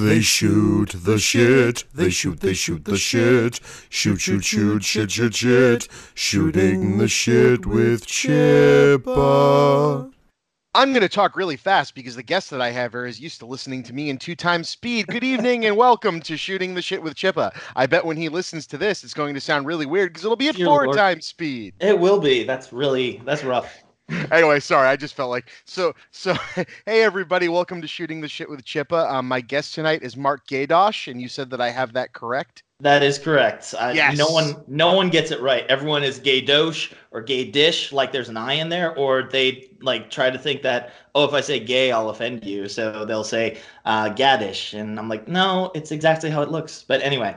They shoot the shit. They shoot, they shoot the shit. Shoot, shoot, shoot, shit, shit, shit. Shooting the shit with Chippa. I'm going to talk really fast because the guest that I have here is used to listening to me in two times speed. Good evening and welcome to Shooting the Shit with Chippa. I bet when he listens to this, it's going to sound really weird because it'll be at Dear four Lord. times speed. It will be. That's really that's rough. Anyway, sorry, I just felt like so. So, hey everybody, welcome to Shooting the Shit with Chippa. Um, my guest tonight is Mark Gaydosh, and you said that I have that correct. That is correct. I, Yes. No one no one gets it right. Everyone is gay dosh or gay dish, like there's an I in there, or they like try to think that oh, if I say gay, I'll offend you. So they'll say uh, gaddish, and I'm like, no, it's exactly how it looks. But anyway,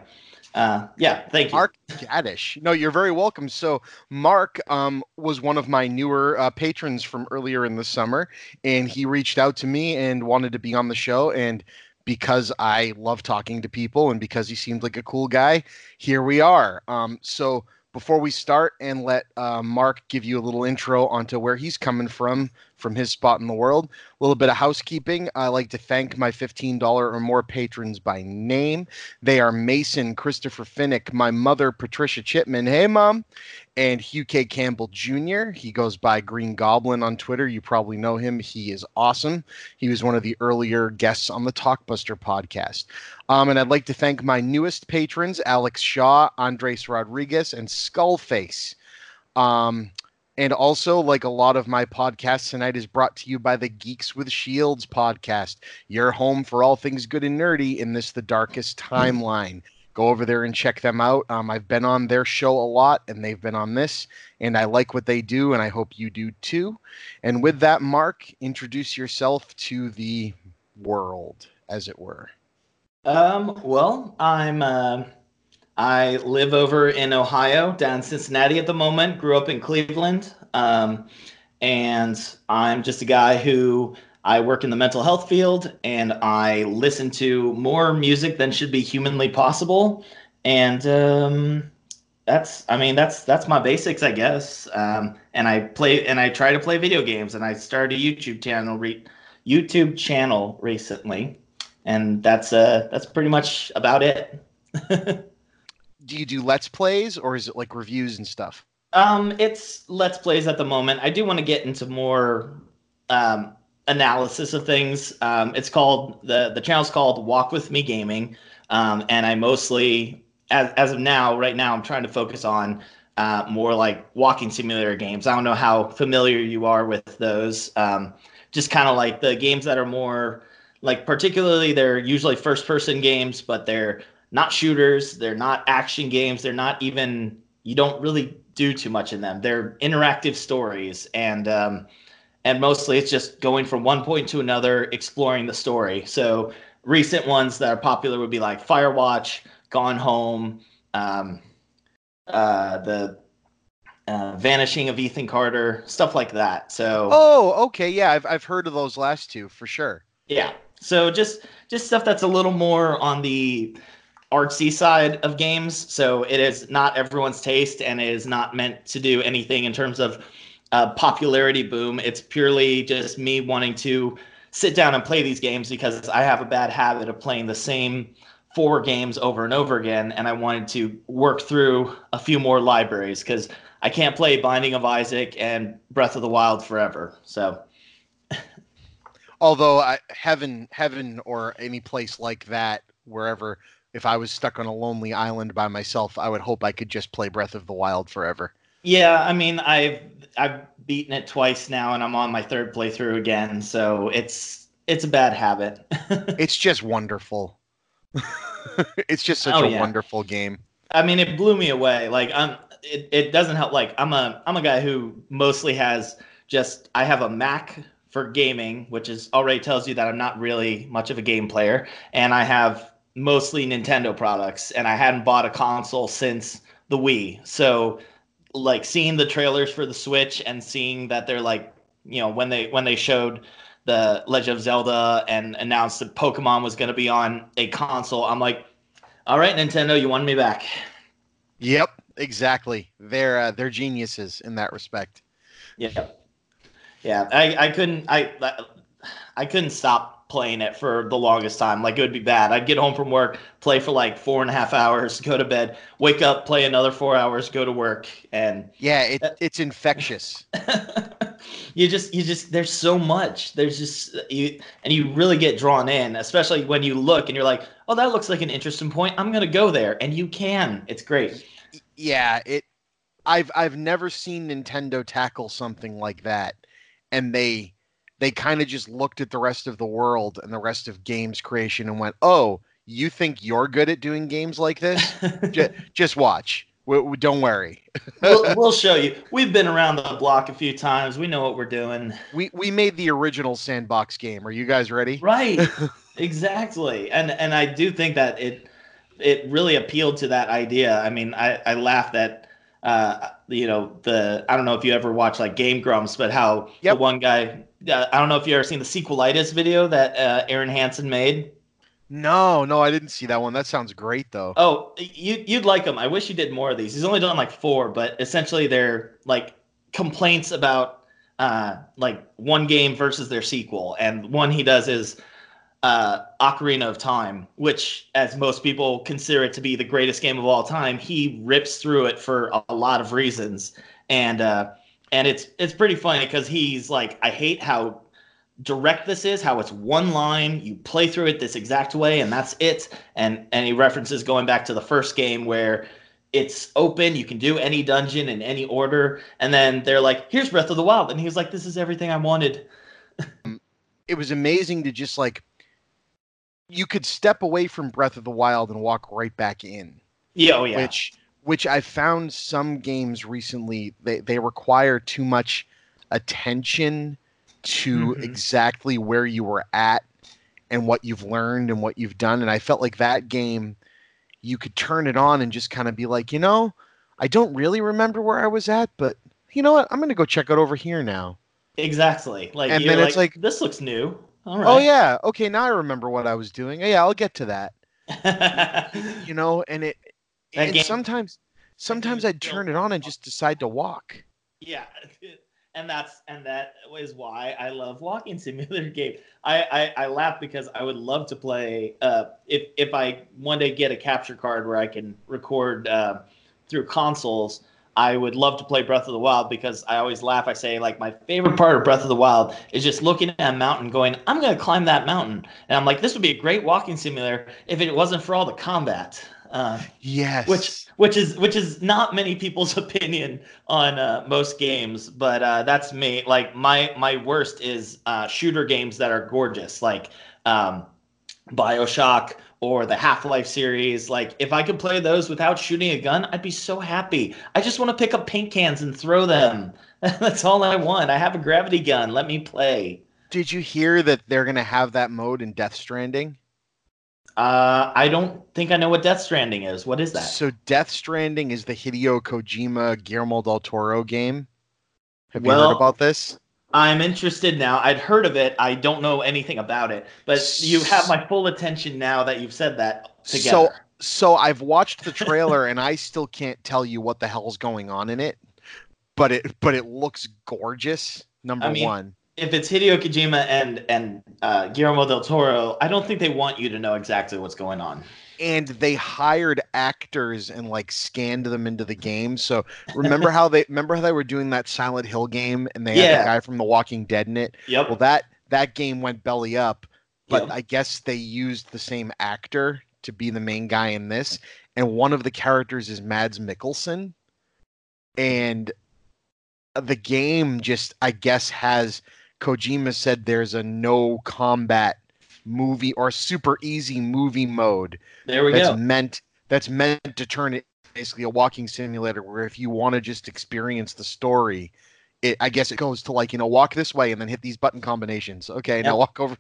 uh, yeah, thank you. Mark Gaddish. No, you're very welcome. So, Mark um, was one of my newer uh, patrons from earlier in the summer, and he reached out to me and wanted to be on the show. And because I love talking to people and because he seemed like a cool guy, here we are. Um, so, before we start and let uh, Mark give you a little intro onto where he's coming from, from his spot in the world, a little bit of housekeeping. I like to thank my $15 or more patrons by name. They are Mason, Christopher Finnick, my mother, Patricia Chipman. Hey, mom. And Hugh K. Campbell Jr. He goes by Green Goblin on Twitter. You probably know him. He is awesome. He was one of the earlier guests on the Talkbuster podcast. Um, and I'd like to thank my newest patrons, Alex Shaw, Andres Rodriguez, and Skullface. Um, and also, like a lot of my podcasts tonight, is brought to you by the Geeks with Shields podcast, your home for all things good and nerdy in this the darkest timeline. Go over there and check them out. Um, I've been on their show a lot, and they've been on this, and I like what they do, and I hope you do too. And with that, Mark, introduce yourself to the world, as it were. Um, well, I'm uh, I live over in Ohio, down in Cincinnati at the moment. Grew up in Cleveland, um, and I'm just a guy who I work in the mental health field, and I listen to more music than should be humanly possible. And um, that's, I mean, that's that's my basics, I guess. Um, and I play and I try to play video games, and I started a YouTube channel re- YouTube channel recently and that's uh that's pretty much about it. Do you do let's plays, or is it like reviews and stuff? um, it's let's plays at the moment. I do want to get into more um, analysis of things. Um, it's called the the channel's called Walk with Me Gaming, um, and I mostly as as of now, right now, I'm trying to focus on uh, more like walking simulator games. I don't know how familiar you are with those. Um, just kind of like the games that are more like particularly they're usually first person games, but they're not shooters, they're not action games, they're not even you don't really do too much in them. They're interactive stories and um and mostly it's just going from one point to another, exploring the story. So recent ones that are popular would be like Firewatch, Gone Home, um, uh, the uh, Vanishing of Ethan Carter, stuff like that. So Oh, okay, yeah, I've I've heard of those last two for sure. yeah. So just just stuff that's a little more on the artsy side of games. So it is not everyone's taste and it is not meant to do anything in terms of uh, popularity boom. It's purely just me wanting to sit down and play these games because I have a bad habit of playing the same four games over and over again. And I wanted to work through a few more libraries because I can't play Binding of Isaac and Breath of the Wild forever. So Although I, heaven, heaven, or any place like that, wherever, if I was stuck on a lonely island by myself, I would hope I could just play Breath of the Wild forever. Yeah, I mean, I've I've beaten it twice now, and I'm on my third playthrough again. So it's it's a bad habit. It's just wonderful. it's just such Oh, a yeah. wonderful game. I mean, it blew me away. Like I'm, it, it doesn't help. Like I'm a I'm a guy who mostly has just I have a Mac for gaming, which is already tells you that I'm not really much of a game player, and I have mostly Nintendo products, and I hadn't bought a console since the Wii. So like seeing the trailers for the Switch and seeing that they're like, you know, when they when they showed the Legend of Zelda and announced that Pokemon was going to be on a console, I'm like, all right, Nintendo, you won me back. Yep, exactly. They're uh, they're geniuses in that respect. Yeah, yeah. I I couldn't I. I couldn't stop playing it for the longest time. Like it would be bad. I'd get home from work, play for like four and a half hours, go to bed, wake up, play another four hours, go to work, and Yeah, it, uh, it's infectious. you just you just there's so much. There's just you and you really get drawn in, especially when you look and you're like, oh, that looks like an interesting point. I'm gonna go there, and you can. It's great. Yeah, it. I've I've never seen Nintendo tackle something like that, and they they kind of just looked at the rest of the world and the rest of games creation and went, "Oh, you think you're good at doing games like this? just, just watch. We, we, don't worry. we'll, we'll show you. We've been around the block a few times. We know what we're doing. We we made the original sandbox game. Are you guys ready? Right. exactly. And and I do think that it it really appealed to that idea. I mean, I I laughed at uh, you know the I don't know if you ever watch like Game Grumps, but how yep. the one guy uh, I don't know if you ever seen the sequelitis video that uh, Arin Hanson made. No, no, I didn't see that one. That sounds great though. Oh, you you'd like him. I wish you did more of these. He's only done like four, but essentially they're like complaints about uh like one game versus their sequel. And one he does is uh Ocarina of Time, which as most people consider it to be the greatest game of all time, he rips through it for a lot of reasons. And uh and it's it's pretty funny because he's like, I hate how direct this is, how it's one line, you play through it this exact way, and that's it. And and he references going back to the first game where it's open, you can do any dungeon in any order, and then they're like, "Here's Breath of the Wild," and he's like, "This is everything I wanted." it was amazing to just like you could step away from Breath of the Wild and walk right back in. Yeah, oh yeah. Which which I found some games recently they, they require too much attention to mm-hmm. exactly where you were at and what you've learned and what you've done. And I felt like that game you could turn it on and just kind of be like, you know, I don't really remember where I was at, but you know what? I'm gonna go check it over here now. Exactly. Like and then it's like, like, this looks new. All right. Oh yeah. Okay, now I remember what I was doing. Yeah, I'll get to that. you know, and it and game, sometimes sometimes I'd turn it on and just decide to walk. Yeah. And that's and that is why I love walking simulator game. I, I, I laugh because I would love to play uh, if if I one day get a capture card where I can record uh, through consoles. I would love to play Breath of the Wild because I always laugh. I say like my favorite part of Breath of the Wild is just looking at a mountain, going, "I'm going to climb that mountain," and I'm like, "This would be a great walking simulator if it wasn't for all the combat." Uh, yes. Which which is which is not many people's opinion on uh, most games, but uh, that's me. Like my my worst is uh, shooter games that are gorgeous, like um, Bioshock or the Half Life series. Like if I could play those without shooting a gun, I'd be so happy. I just want to pick up paint cans and throw them. that's all I want. I have a gravity gun. Let me play. Did you hear that they're gonna have that mode in Death Stranding? Uh, I don't think I know what Death Stranding is. What is that? So Death Stranding is the Hideo Kojima Guillermo del Toro game. Have well, you heard about this? I'm interested now. I'd heard of it. I don't know anything about it, but you have my full attention now that you've said that together. So, so I've watched the trailer and I still can't tell you what the hell's going on in it, but it but it looks gorgeous. Number I mean, one if it's Hideo Kojima and and uh, Guillermo del Toro, I don't think they want you to know exactly what's going on. And they hired actors and like scanned them into the game. So remember how they remember how they were doing that Silent Hill game and they yeah. had the guy from The Walking Dead in it. Yep. Well, that that game went belly up, but yep. I guess they used the same actor to be the main guy in this. And one of the characters is Mads Mikkelsen, and the game just I guess has Kojima said there's a no combat movie or super easy movie mode. There we that's go. Meant that's meant to turn it basically a walking simulator where if you want to just experience the story, it I guess it goes to like you know walk this way and then hit these button combinations. Okay, yep. now walk over,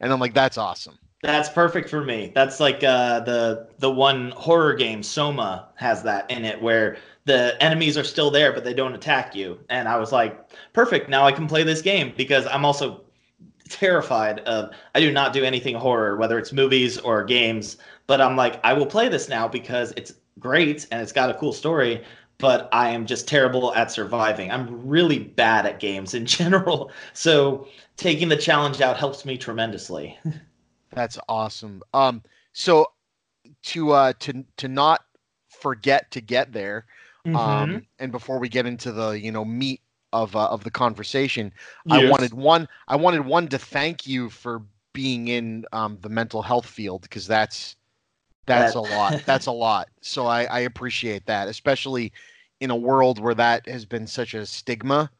and I'm like that's awesome. That's perfect for me. That's like uh, the the one horror game Soma has that in it where the enemies are still there but they don't attack you. And I was like, perfect. Now I can play this game because I'm also terrified of I do not do anything horror whether it's movies or games, but I'm like I will play this now because it's great and it's got a cool story, but I am just terrible at surviving. I'm really bad at games in general. So taking the challenge out helps me tremendously. That's awesome. Um, so to uh to to not forget to get there, Mm-hmm. um, and before we get into the you know meat of uh, of the conversation, I wanted one. I wanted one to thank you for being in um, the mental health field because that's that's a lot. That's a lot. So I, I appreciate that, especially in a world where that has been such a stigma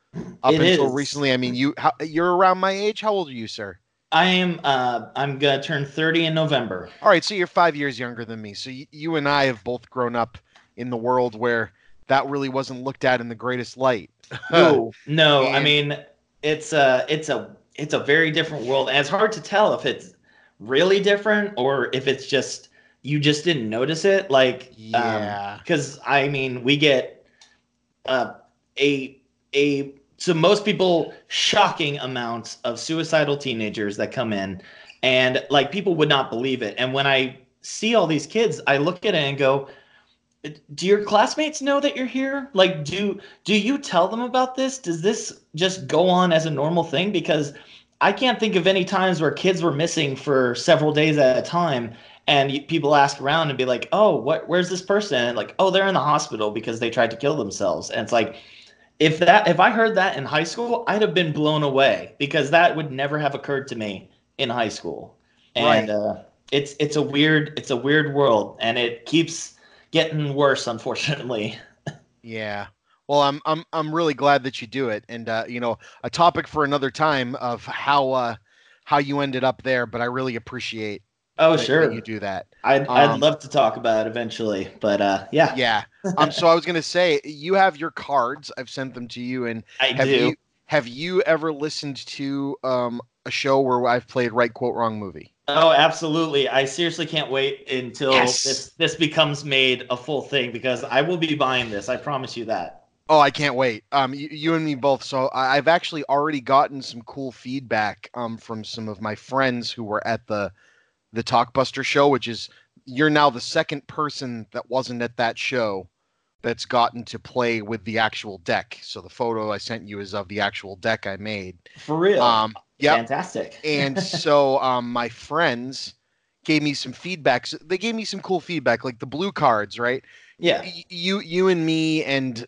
up It until is. recently. I mean, you how, you're around my age. How old are you, sir? I am uh I'm gonna turn 30 in November. All right, so you're five years younger than me. So y- you and I have both grown up in the world where that really wasn't looked at in the greatest light. No, no. I mean, it's a it's a it's a very different world, and it's hard to tell if it's really different or if it's just you just didn't notice it. Like, Yeah. because I mean, we get uh, a a so most people shocking amounts of suicidal teenagers that come in, and like people would not believe it. And when I see all these kids, I look at it and go. Do your classmates know that you're here? Like, do do you tell them about this? Does this just go on as a normal thing? Because I can't think of any times where kids were missing for several days at a time, and people ask around and be like, "Oh, what? Where's this person?" And like, "Oh, they're in the hospital because they tried to kill themselves." And it's like, if that if I heard that in high school, I'd have been blown away because that would never have occurred to me in high school. And Right. uh, it's it's a weird it's a weird world, and it keeps getting worse, unfortunately. Yeah. Well, I'm I'm I'm really glad that you do it, and uh, you know, a topic for another time of how uh, how you ended up there. But I really appreciate Oh, that, that sure. you do that. I'd Um, I'd love to talk about it eventually, but uh, yeah, Yeah. Um. So I was gonna say you have your cards. I've sent them to you, and I have do. you have you ever listened to um a show where I've played right quote wrong movie? Oh, absolutely. I seriously can't wait until Yes. this this becomes made a full thing because I will be buying this. I promise you that. Oh, I can't wait. Um, you, you and me both. So I, I've actually already gotten some cool feedback um from some of my friends who were at the the Talkbuster show, which is you're now the second person that wasn't at that show that's gotten to play with the actual deck. So the photo I sent you is of the actual deck I made. For real. Um, yep. Fantastic. and so um, my friends gave me some feedback. So They gave me some cool feedback, like the blue cards, right? yeah. Y- you you and me and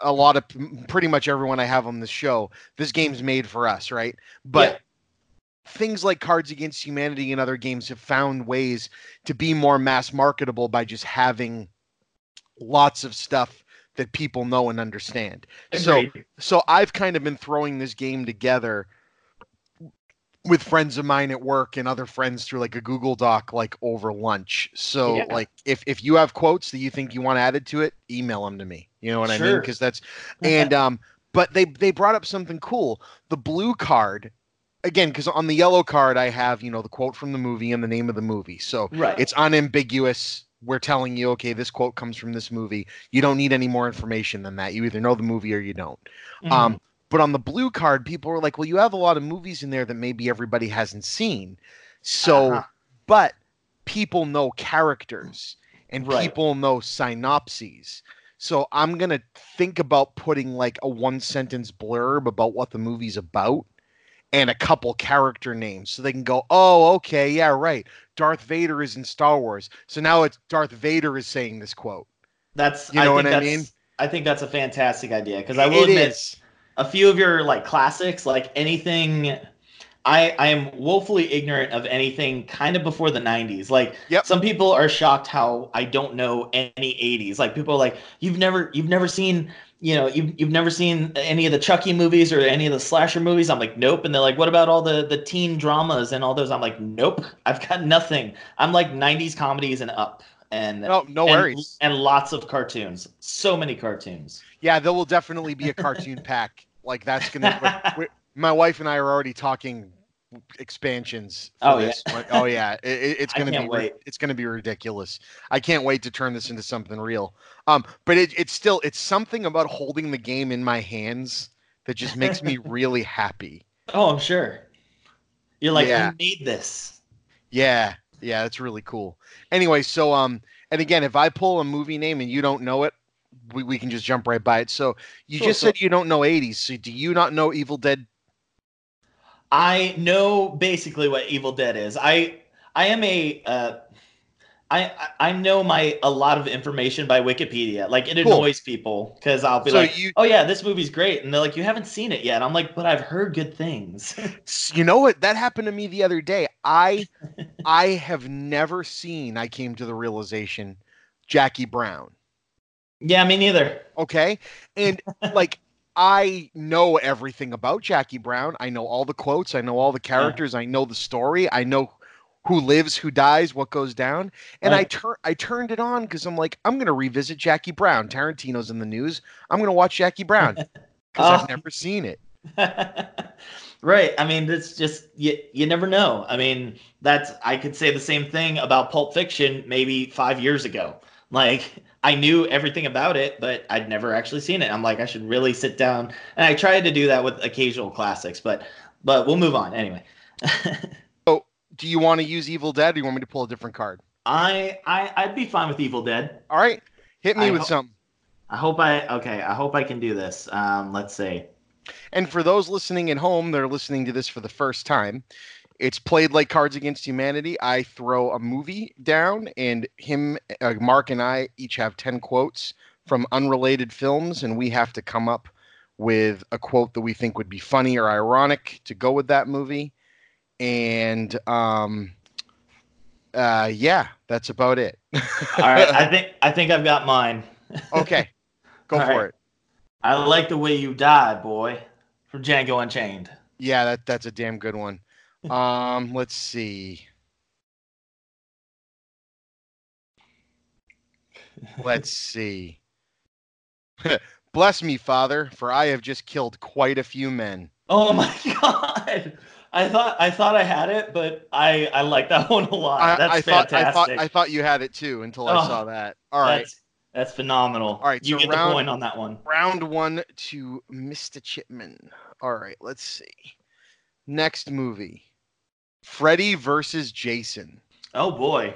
a lot of pretty much everyone I have on the show. This game's made for us, right? But Yeah. things like Cards Against Humanity and other games have found ways to be more mass marketable by just having lots of stuff that people know and understand. So Agreed. so I've kind of been throwing this game together with friends of mine at work and other friends through like a Google Doc like over lunch. So Yeah. like if if you have quotes that you think you want added to it, email them to me. You know what I mean? Sure. Because that's and um but they they brought up something cool. The blue card again because on the yellow card I have you know the quote from the movie and the name of the movie. So right. it's unambiguous. We're telling you, okay, this quote comes from this movie. You don't need any more information than that. You either know the movie or you don't. Mhm. Um, but on the blue card, people were like, well, you have a lot of movies in there that maybe everybody hasn't seen. So, Uh-huh. but people know characters and Right. people know synopses. So I'm going to think about putting like a one sentence blurb about what the movie's about and a couple character names so they can go, oh, okay, yeah, right. Darth Vader is in Star Wars. So now it's Darth Vader is saying this quote. that's you know I what think I that's- mean? I think that's a fantastic idea because I will It admit is. A few of your like classics, like anything. I I am woefully ignorant of anything kind of before the '90s. Like Yep. some people are shocked how I don't know any '80s. Like people are like, you've never you've never seen you know you've you've never seen any of the Chucky movies or any of the slasher movies. I'm like, nope. And they're like, what about all the the teen dramas and all those? I'm like, nope. I've got nothing. I'm like '90s comedies and up. And No, no and, worries. and lots of cartoons. So many cartoons. Yeah, there will definitely be a cartoon pack. Like that's gonna. like, we- my wife and I are already talking expansions. For Oh, yeah. this. one. Oh yeah. It, it- it's gonna be. wait. It's gonna be ridiculous. I can't wait to turn this into something real. Um, but it, it's still it's something about holding the game in my hands that just makes me really happy. Oh, I'm sure. You're like, Yeah. I made this. Yeah, yeah, that's really cool. Anyway, so um, and again, if I pull a movie name and you don't know it, we, we can just jump right by it. So you Sure, just sure. said you don't know 80s. So do you not know Evil Dead? I know basically what Evil Dead is. I I am a uh, I I know my a lot of information by Wikipedia. Like it Cool. annoys people because I'll be So like, you "Oh yeah, this movie's great," and they're like, "You haven't seen it yet." I'm like, "But I've heard good things." you know what that happened to me the other day. I I have never seen. I came to the realization, Jackie Brown. Yeah, me neither. Okay, and like. I know everything about Jackie Brown. I know all the quotes. I know all the uh-huh. characters. I know the story. I know who lives, who dies, what goes down. And I Right. turn I turned it on because I'm like, I'm gonna revisit Jackie Brown. Tarantino's in the news. I'm gonna watch Jackie Brown because Oh. I've never seen it. right. I mean, that's just you. You never know. I mean, that's I could say the same thing about Pulp Fiction maybe five years ago. Like I knew everything about it, but I'd never actually seen it. I'm like, I should really sit down. And I tried to do that with occasional classics, but but we'll move on anyway. Oh, do you want to use Evil Dead? Or do you want me to pull a different card? I I I'd be fine with Evil Dead. All right, hit me I with hope- something. I hope I okay. I hope I can do this. Um, let's see. And for those listening at home, they're listening to this for the first time. It's played like Cards Against Humanity. I throw a movie down, and him, uh, Mark, and I each have ten quotes from unrelated films, and we have to come up with a quote that we think would be funny or ironic to go with that movie. And um, uh, yeah, that's about it. All right. I think I think I've got mine. okay, go All for right. it. I like the way you died, boy, from Django Unchained. Yeah, that that's a damn good one. Um, let's see. Let's see. Bless me, Father, for I have just killed quite a few men. Oh my god! I thought I thought I had it, but I I like that one a lot. I, That's I thought fantastic. I thought I thought you had it too until I Oh, saw that. All right, That's, that's phenomenal. All right, you so get round- the point on that one. round one to Mr. Chipman. All right, let's see. Next movie, Freddy versus Jason. Oh boy.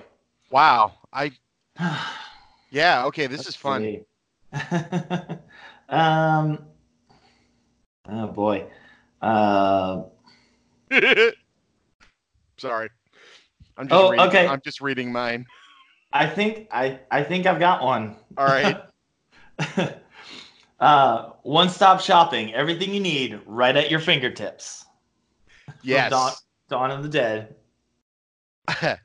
Wow, I yeah okay, this is fun. um. Oh boy. Uh. Sorry. I'm just Oh, reading, okay. I'm just reading mine. I think I I think I've got one. All right. uh, one stop shopping. Everything you need right at your fingertips. Yes. Dawn, Dawn of the Dead.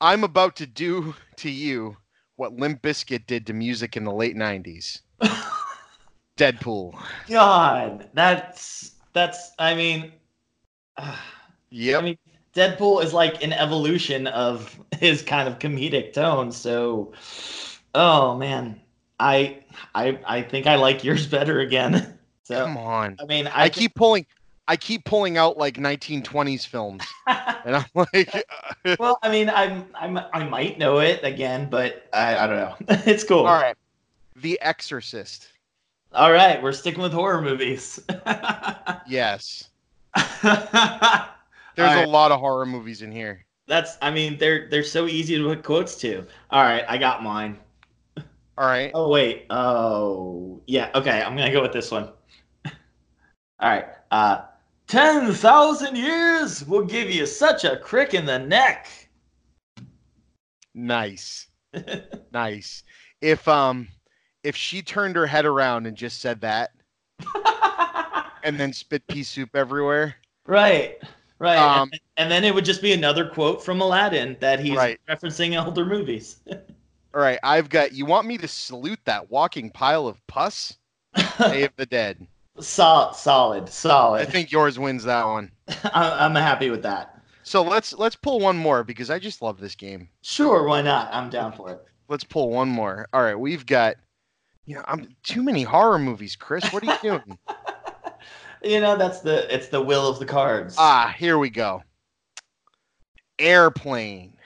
I'm about to do to you what Limp Bizkit did to music in the late 90s. Deadpool. God, that's that's. I mean, uh, Yep. I mean, Deadpool is like an evolution of his kind of comedic tone. So, oh man, I I I think I like yours better again. So, Come on. I mean, I, I keep pulling I keep pulling out like 1920s films and I'm like well, I mean, I'm, I'm I might know it again, but I, I don't know. it's cool. All right. The Exorcist. All right, we're sticking with horror movies. Yes. There's There's a lot of horror movies in here. That's I mean, they're they're so easy to put quotes to. All right, I got mine. All right. Oh wait. Oh yeah. Okay, I'm gonna go with this one. All right. Uh, ten thousand years will give you such a crick in the neck. Nice. nice. If um if she turned her head around and just said that and then spit pea soup everywhere. right. Right. Um, and, and then it would just be another quote from Aladdin that he's Right. referencing older movies. All right, I've got you want me to salute that walking pile of pus? Day of the Dead. Solid, solid, I think yours wins that one. I'm, I'm happy with that. So let's let's pull one more because I just love this game. Sure, why not? I'm down for it. Let's pull one more. All right, we've got you know, I'm too many horror movies, Chris. What are you doing? You know, that's the it's the will of the cards. ah, here we go. Airplane.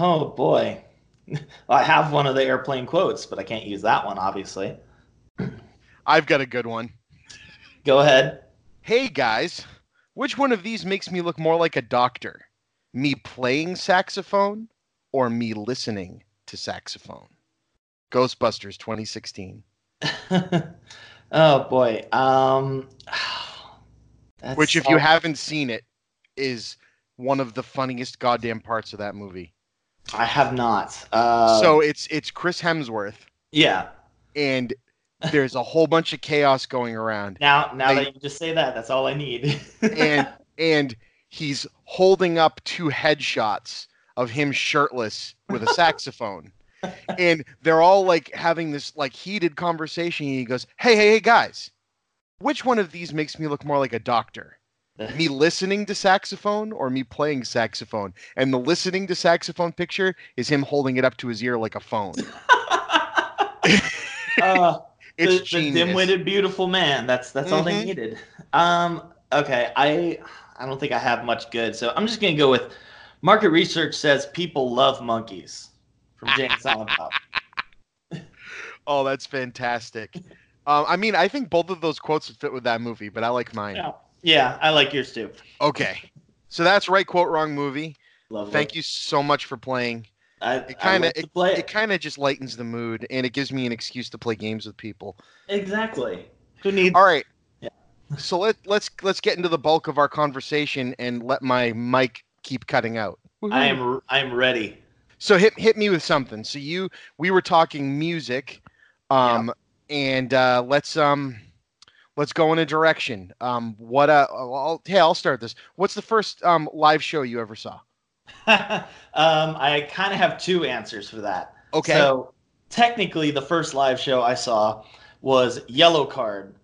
Oh boy. I have one of the airplane quotes, but I can't use that one, obviously. I've got a good one. Go ahead. Hey guys, which one of these makes me look more like a doctor? Me playing saxophone or me listening to saxophone? Ghostbusters 2016. oh boy. Um, that's Which, if you haven't seen it, is one of the funniest goddamn parts of that movie. I have not. Uh, so it's it's Chris Hemsworth, yeah. and there's a whole bunch of chaos going around, Now, now I- that you just say that, that's all I need. and and he's holding up two headshots of him shirtless with a saxophone. And they're all like having this like heated conversation. And he goes, Hey, hey, hey, guys, which one of these makes me look more like a doctor? Me listening to saxophone or me playing saxophone? And the listening to saxophone picture is him holding it up to his ear like a phone. uh, It's the, the dim-witted, beautiful man. That's that's all they Mhm. needed. Um, okay, I I don't think I have much good, so I'm just gonna go with market research says people love monkeys from James Silent Oh, that's fantastic. Um, I mean, I think both of those quotes would fit with that movie, but I like mine. Yeah, yeah, I like yours too. Okay. So that's right quote wrong movie. Lovely. Thank you so much for playing. I, It kinda- love to It kind of just lightens the mood and it gives me an excuse to play games with people. exactly. Who needs? All right. Yeah. So let let's let's get into the bulk of our conversation and let my mic keep cutting out. I am I am ready. So hit hit me with something. So you we were talking music um and uh let's um let's go in a direction. Um what uh I'll, hey, I'll start this. What's the first um live show you ever saw? um, I kind of have two answers for that. Okay. So technically, the first live show I saw was Yellowcard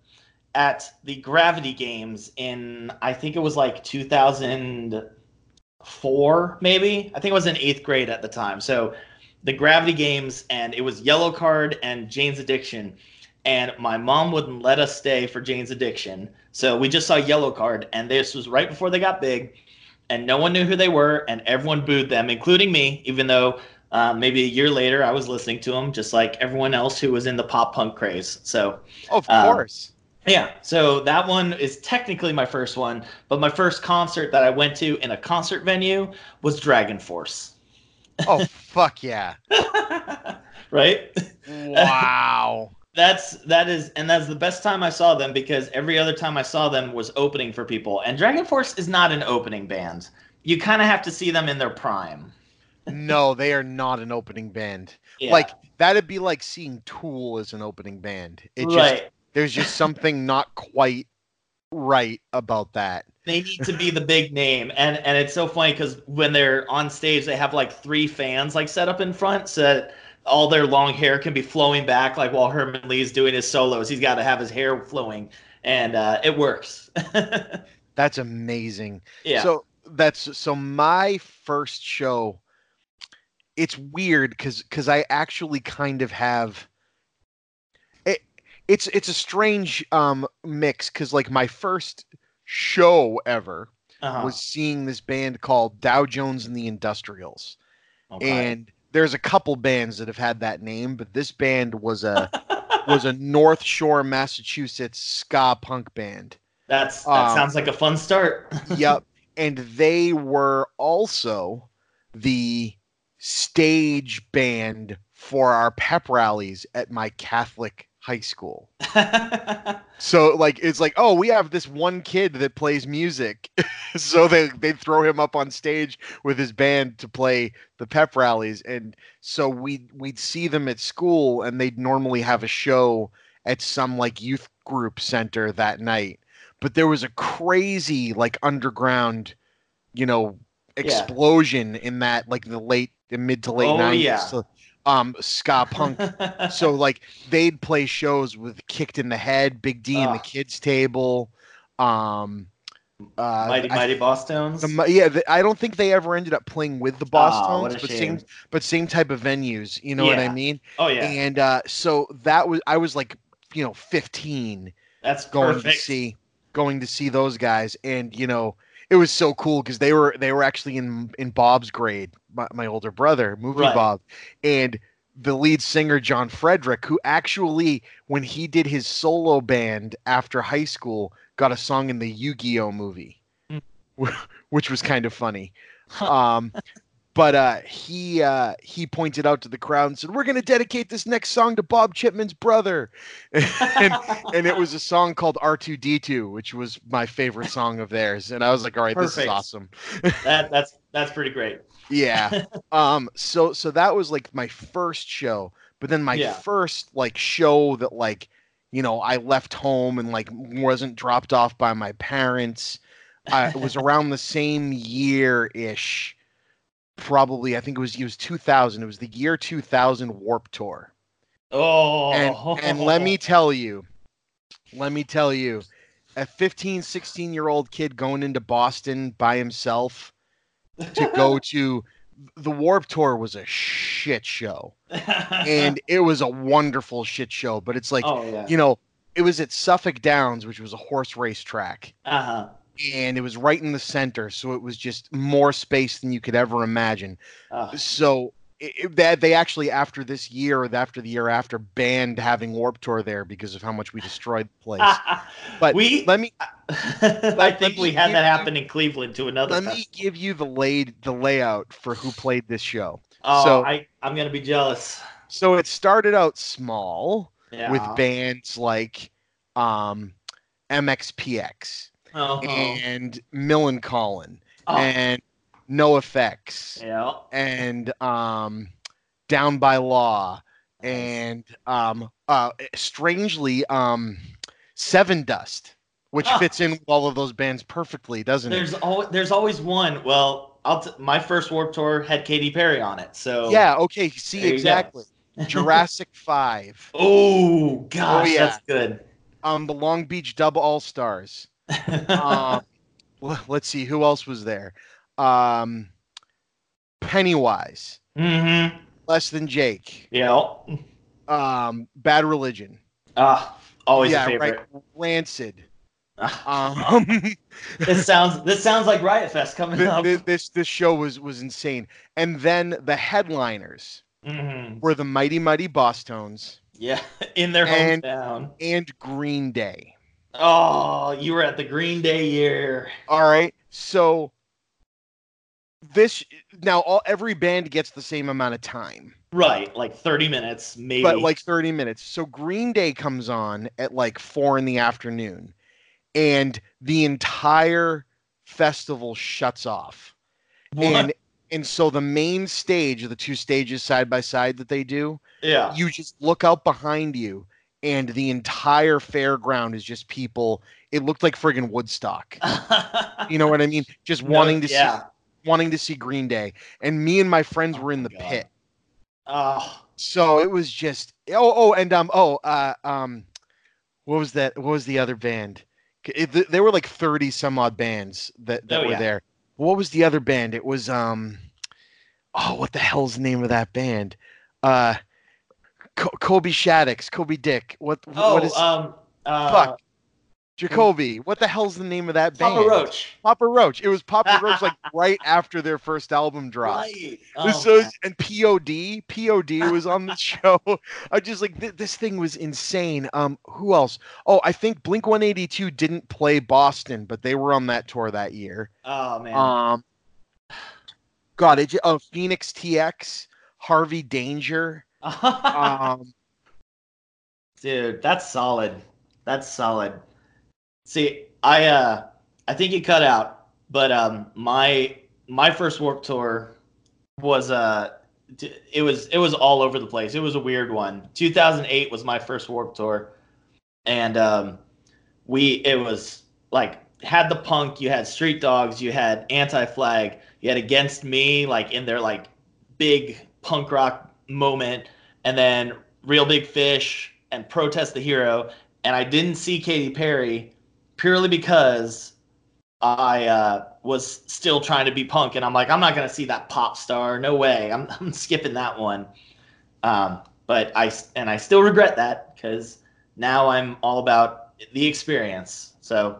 at the Gravity Games in I think it was like 2004, maybe. I think I was in eighth grade at the time. So the Gravity Games, and it was Yellowcard and Jane's Addiction. And my mom wouldn't let us stay for Jane's Addiction. So we just saw Yellowcard, and this was right before they got big and no one knew who they were, and everyone booed them, including me, even though uh, maybe a year later I was listening to them, just like everyone else who was in the pop punk craze. So, of um, course. yeah, so that one is technically my first one, but my first concert that I went to in a concert venue was DragonForce. Oh fuck yeah. right? Wow. That's that is and that's the best time I saw them because every other time I saw them was opening for people. And DragonForce is not an opening band. You kind of have to see them in their prime. no, they are not an opening band. Yeah. Like that'd be like seeing Tool as an opening band. It just right. there's just something not quite right about that. they need to be the big name and and it's so funny because when they're on stage they have like three fans like set up in front so that all their long hair can be flowing back like while Herman Li's doing his solos he's got to have his hair flowing and uh, it works That's amazing. yeah So that's so my first show. It's weird because because I actually kind of have. It, it's it's a strange um mix because like my first show ever uh-huh. was seeing this band called Dow Jones and the Industrials. Okay. and there's a couple bands that have had that name, but this band was a was a North Shore, Massachusetts ska punk band. that's that um, sounds like a fun start Yep, and they were also the stage band for our pep rallies at my Catholic high school. So like it's like, oh, we have this one kid that plays music. so they they throw him up on stage with his band to play the pep rallies. And so we we'd see them at school and they'd normally have a show at some like youth group center that night. But there was a crazy like underground, you know, Yeah. explosion in that like the late the mid to late Oh, 90s. yeah. So, um ska punk so like they'd play shows with kicked in the head Big D and the Kids Table um uh mighty I- mighty Bosstones? the, yeah the, i don't think they ever ended up playing with the boss Aw, what tones a but same but same type of venues you know what i mean? Oh yeah. And uh so that was i was like you know 15 that's going perfect. to see going to see those guys and you know it was so cool because they were they were actually in in bob's grade my, my older brother movie Right. bob and the lead singer john frederick who actually when he did his solo band after high school got a song in the yu-gi-oh movie wh- which was kind of funny um but uh, he uh, he pointed out to the crowd and said, "We're going to dedicate this next song to Bob Chipman's brother," and, and it was a song called R2D2, which was my favorite song of theirs. And I was like, "All right, this is awesome." that that's that's pretty great. Yeah. um. So so that was like my first show, but then my Yeah. first like show that like you know I left home and like wasn't dropped off by my parents. Uh, it was around the same year ish. Probably, I think it was it was 2000. It was the year 2000 Warped Tour. Oh, And and let me tell you, let me tell you, a 15, 16 year old kid going into Boston by himself to go to the Warped Tour was a shit show. And it was a wonderful shit show, but it's like, oh yeah, you know, it was at Suffolk Downs, which was a horse race track, uh huh. and it was right in the center, so it was just more space than you could ever imagine. Uh, So it, it- that they actually after this year or after the year after banned having Warped Tour there because of how much we destroyed the place. But we, let me I think we had that you- happen in Cleveland to another. let fest- me give you the laid the layout for who played this show. Oh, so- I, I'm gonna be jealous. So it started out small Yeah. with bands like um, MXPX oh, and Millencolin oh, and NOFX yeah. and um, Down by Law and um, uh, strangely um, Sevendust, which Ah. fits in with all of those bands perfectly, doesn't There's it? always there's always one. Well, I'll t- my first Warped Tour had Katy Perry on it. So Yeah. Okay. See There you go. exactly. Jurassic Five. oh gosh, yeah. that's good. Um, the Long Beach Dub All Stars. um, let's see who else was there. Um, Pennywise, mm-hmm. Less Than Jake, Yeah. um, Bad Religion, Ah, always yeah, a favorite. right, Rancid. Um, this sounds this sounds like Riot Fest coming up. th- this this show was was insane. And then the headliners Mhm. were the Mighty Mighty Bosstones Yeah, in their And- hometown. and Green Day. Oh, you were at the Green Day year. All right, so this now all every band gets the same amount of time. Right, like 30 minutes, maybe. but like 30 minutes. So Green Day comes on at like four in the afternoon, and the entire festival shuts off. What? And and so the main stage, the two stages side by side that they do, yeah. you just look out behind you, and the entire fairground is just people. It looked like friggin' Woodstock. You know what I mean? Just No, wanting to yeah. see wanting to see Green Day. And me and my friends Oh were in the God. pit. Oh, So it was just oh oh and um oh uh um what was that what was the other band? It, there were like 30 some odd bands that, that Oh, were yeah. there. What was the other band? It was um oh what the hell's the name of that band? Uh Kobe Shaddix, Coby Dick. What oh, what is um, uh, fuck Jacoby? What the hell's the name of that band? Papa Roach. Papa Roach. It was Papa Roach like right after their first album dropped. Right. Oh, and POD, POD was on the show. I just like th- this thing was insane. Um, who else? Oh, I think Blink One Eighty Two didn't play Boston, but they were on that tour that year. oh man. Um, God, it. Oh, Fenix TX, Harvey Danger. Um, Dude, that's solid. That's solid. See, I uh I think you cut out, but um my my first Warped Tour was uh it was it was all over the place. It was a weird one. 2008 was my first Warped Tour and um we it was like had the punk, you had Street Dogs, you had Anti-Flag, you had Against Me like in their like big punk rock moment and then Reel Big Fish and Protest the Hero. And I didn't see Katy Perry purely because I uh, was still trying to be punk. And I'm like, I'm not going to see that pop star. No way. I'm, I'm skipping that one. Um, but I, and I still regret that because now I'm all about the experience. So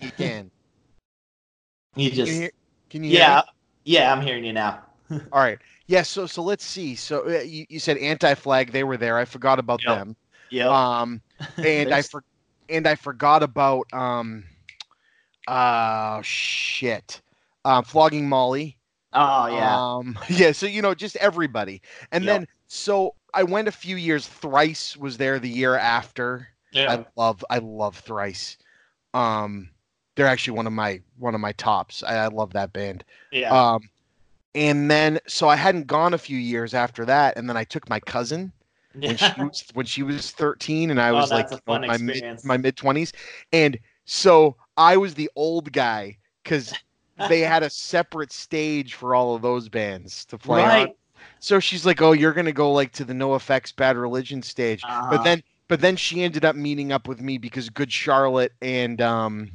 you can. you Can you just, hear, can you hear yeah, me? yeah, I'm hearing you now. All right. Yeah. So so let's see. So uh, you, you said Anti Flag. They were there. I forgot about Yep. them. Yeah. Um, and I for, and I forgot about um, uh, shit, um, flogging Molly. Oh yeah. Um, yeah, so you know, just everybody. And Yep. then so I went a few years. Thrice was there the year after. yeah. I love I love Thrice. Um, they're actually one of my one of my tops. I, I love that band. yeah. Um, and then so I hadn't gone a few years after that, and then I took my cousin when she was when she was 13 and I Oh, was like you know, my mid, my mid 20s and so I was the old guy cuz they had a separate stage for all of those bands to play on. So she's like, "Oh, you're going to go like to the NOFX Bad Religion stage." Uh-huh. But then but then she ended up meeting up with me because Good Charlotte and um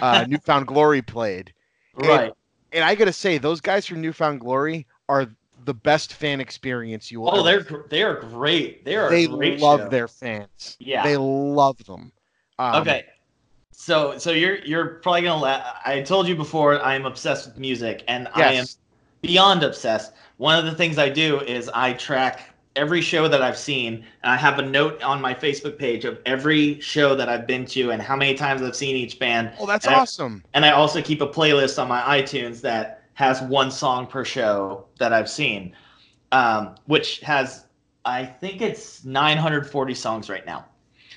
uh New Found Glory played. right. And I got to say those guys from New Found Glory are the best fan experience you will Oh, they're they are great. They are. they love show. their fans. Yeah. They love them. Um, okay. So so you're you're probably gonna la- I told you before I am obsessed with music and I am beyond obsessed. One of the things I do is I track every show that I've seen and I have a note on my Facebook page of every show that I've been to and how many times I've seen each band. Oh, that's And I- awesome. And I also keep a playlist on my iTunes that has one song per show that I've seen, um, which has, I think it's 940 songs right now.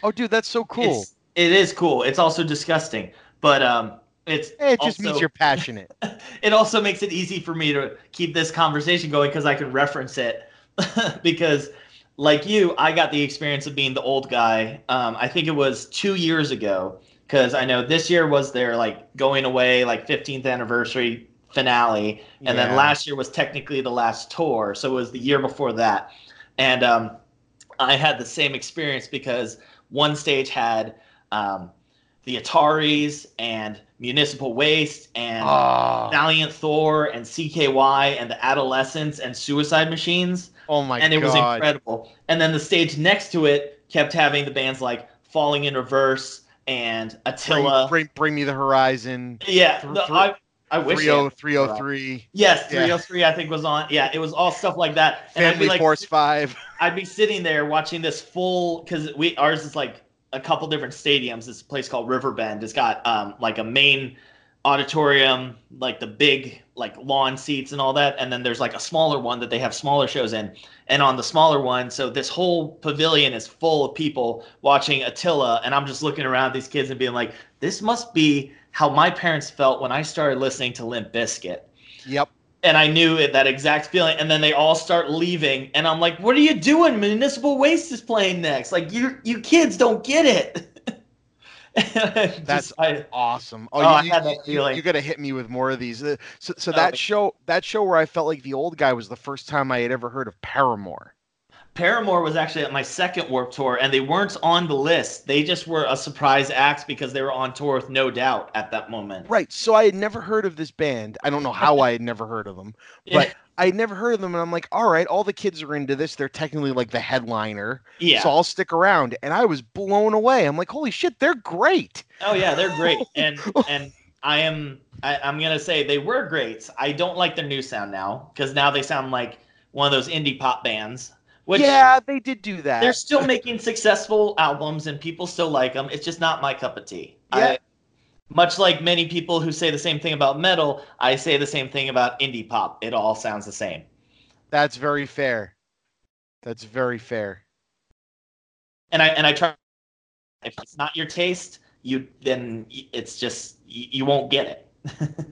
Oh, dude, that's so cool. It's, it is cool. It's also disgusting, but um, it's it just also, means you're passionate. It also makes it easy for me to keep this conversation going because I can reference it. because, like you, I got the experience of being the old guy. Um, I think it was two years ago because I know this year was their like going away like 15th anniversary finale, and then last year was technically the last tour, so it was the year before that, and um, I had the same experience because one stage had um, the Ataris and Municipal Waste and Oh, Valiant Thor and CKY and the Adolescents and Suicide Machines, oh my and it was incredible. And then the stage next to it kept having the bands like Falling in Reverse and Attila. bring, bring me the horizon. yeah, Thr- the- thr- I, I wish. they had- 3OH!3. Yes, Yeah. 3OH!3 I think was on. Yeah, it was all stuff like that. And I'd be Family like, Force 5. I'd be sitting there watching this full because we ours is like a couple different stadiums. This place called Riverbend. It's got um like a main auditorium, like the big like lawn seats and all that, and then there's like a smaller one that they have smaller shows in. And on the smaller one, so this whole pavilion is full of people watching Attila, and I'm just looking around at these kids and being like, this must be how my parents felt when I started listening to Limp Bizkit Yep. and I knew it, that exact feeling. And then they all start leaving, and I'm like, "What are you doing? Municipal Waste is playing next. Like you, you kids don't get it." Just- That's I, Awesome. Oh, I you, had that feeling. You, got to hit me with more of these. Uh, So, so Oh, that show, that show where I felt like the old guy was the first time I had ever heard of Paramore. Paramore was actually at my second Warped Tour, and they weren't on the list. They just were a surprise act because they were on tour with No Doubt at that moment. Right. So I had never heard of this band. I don't know how I had never heard of them. But I had never heard of them, and I'm like, all right, all the kids are into this. They're technically like the headliner, yeah. so I'll stick around. And I was blown away. I'm like, holy shit, they're great. Oh yeah, they're great, and and I am I, I'm gonna say they were great. I don't like their new sound now because now they sound like one of those indie pop bands. Which yeah, they did do that. they're still making successful albums and people still like them. It's just not my cup of tea. Yeah. I, much like many people who say the same thing about metal, I say the same thing about indie pop. It all sounds the same. That's very fair. That's very fair. And I and I try. If it's not your taste, you then it's just you, you won't get it.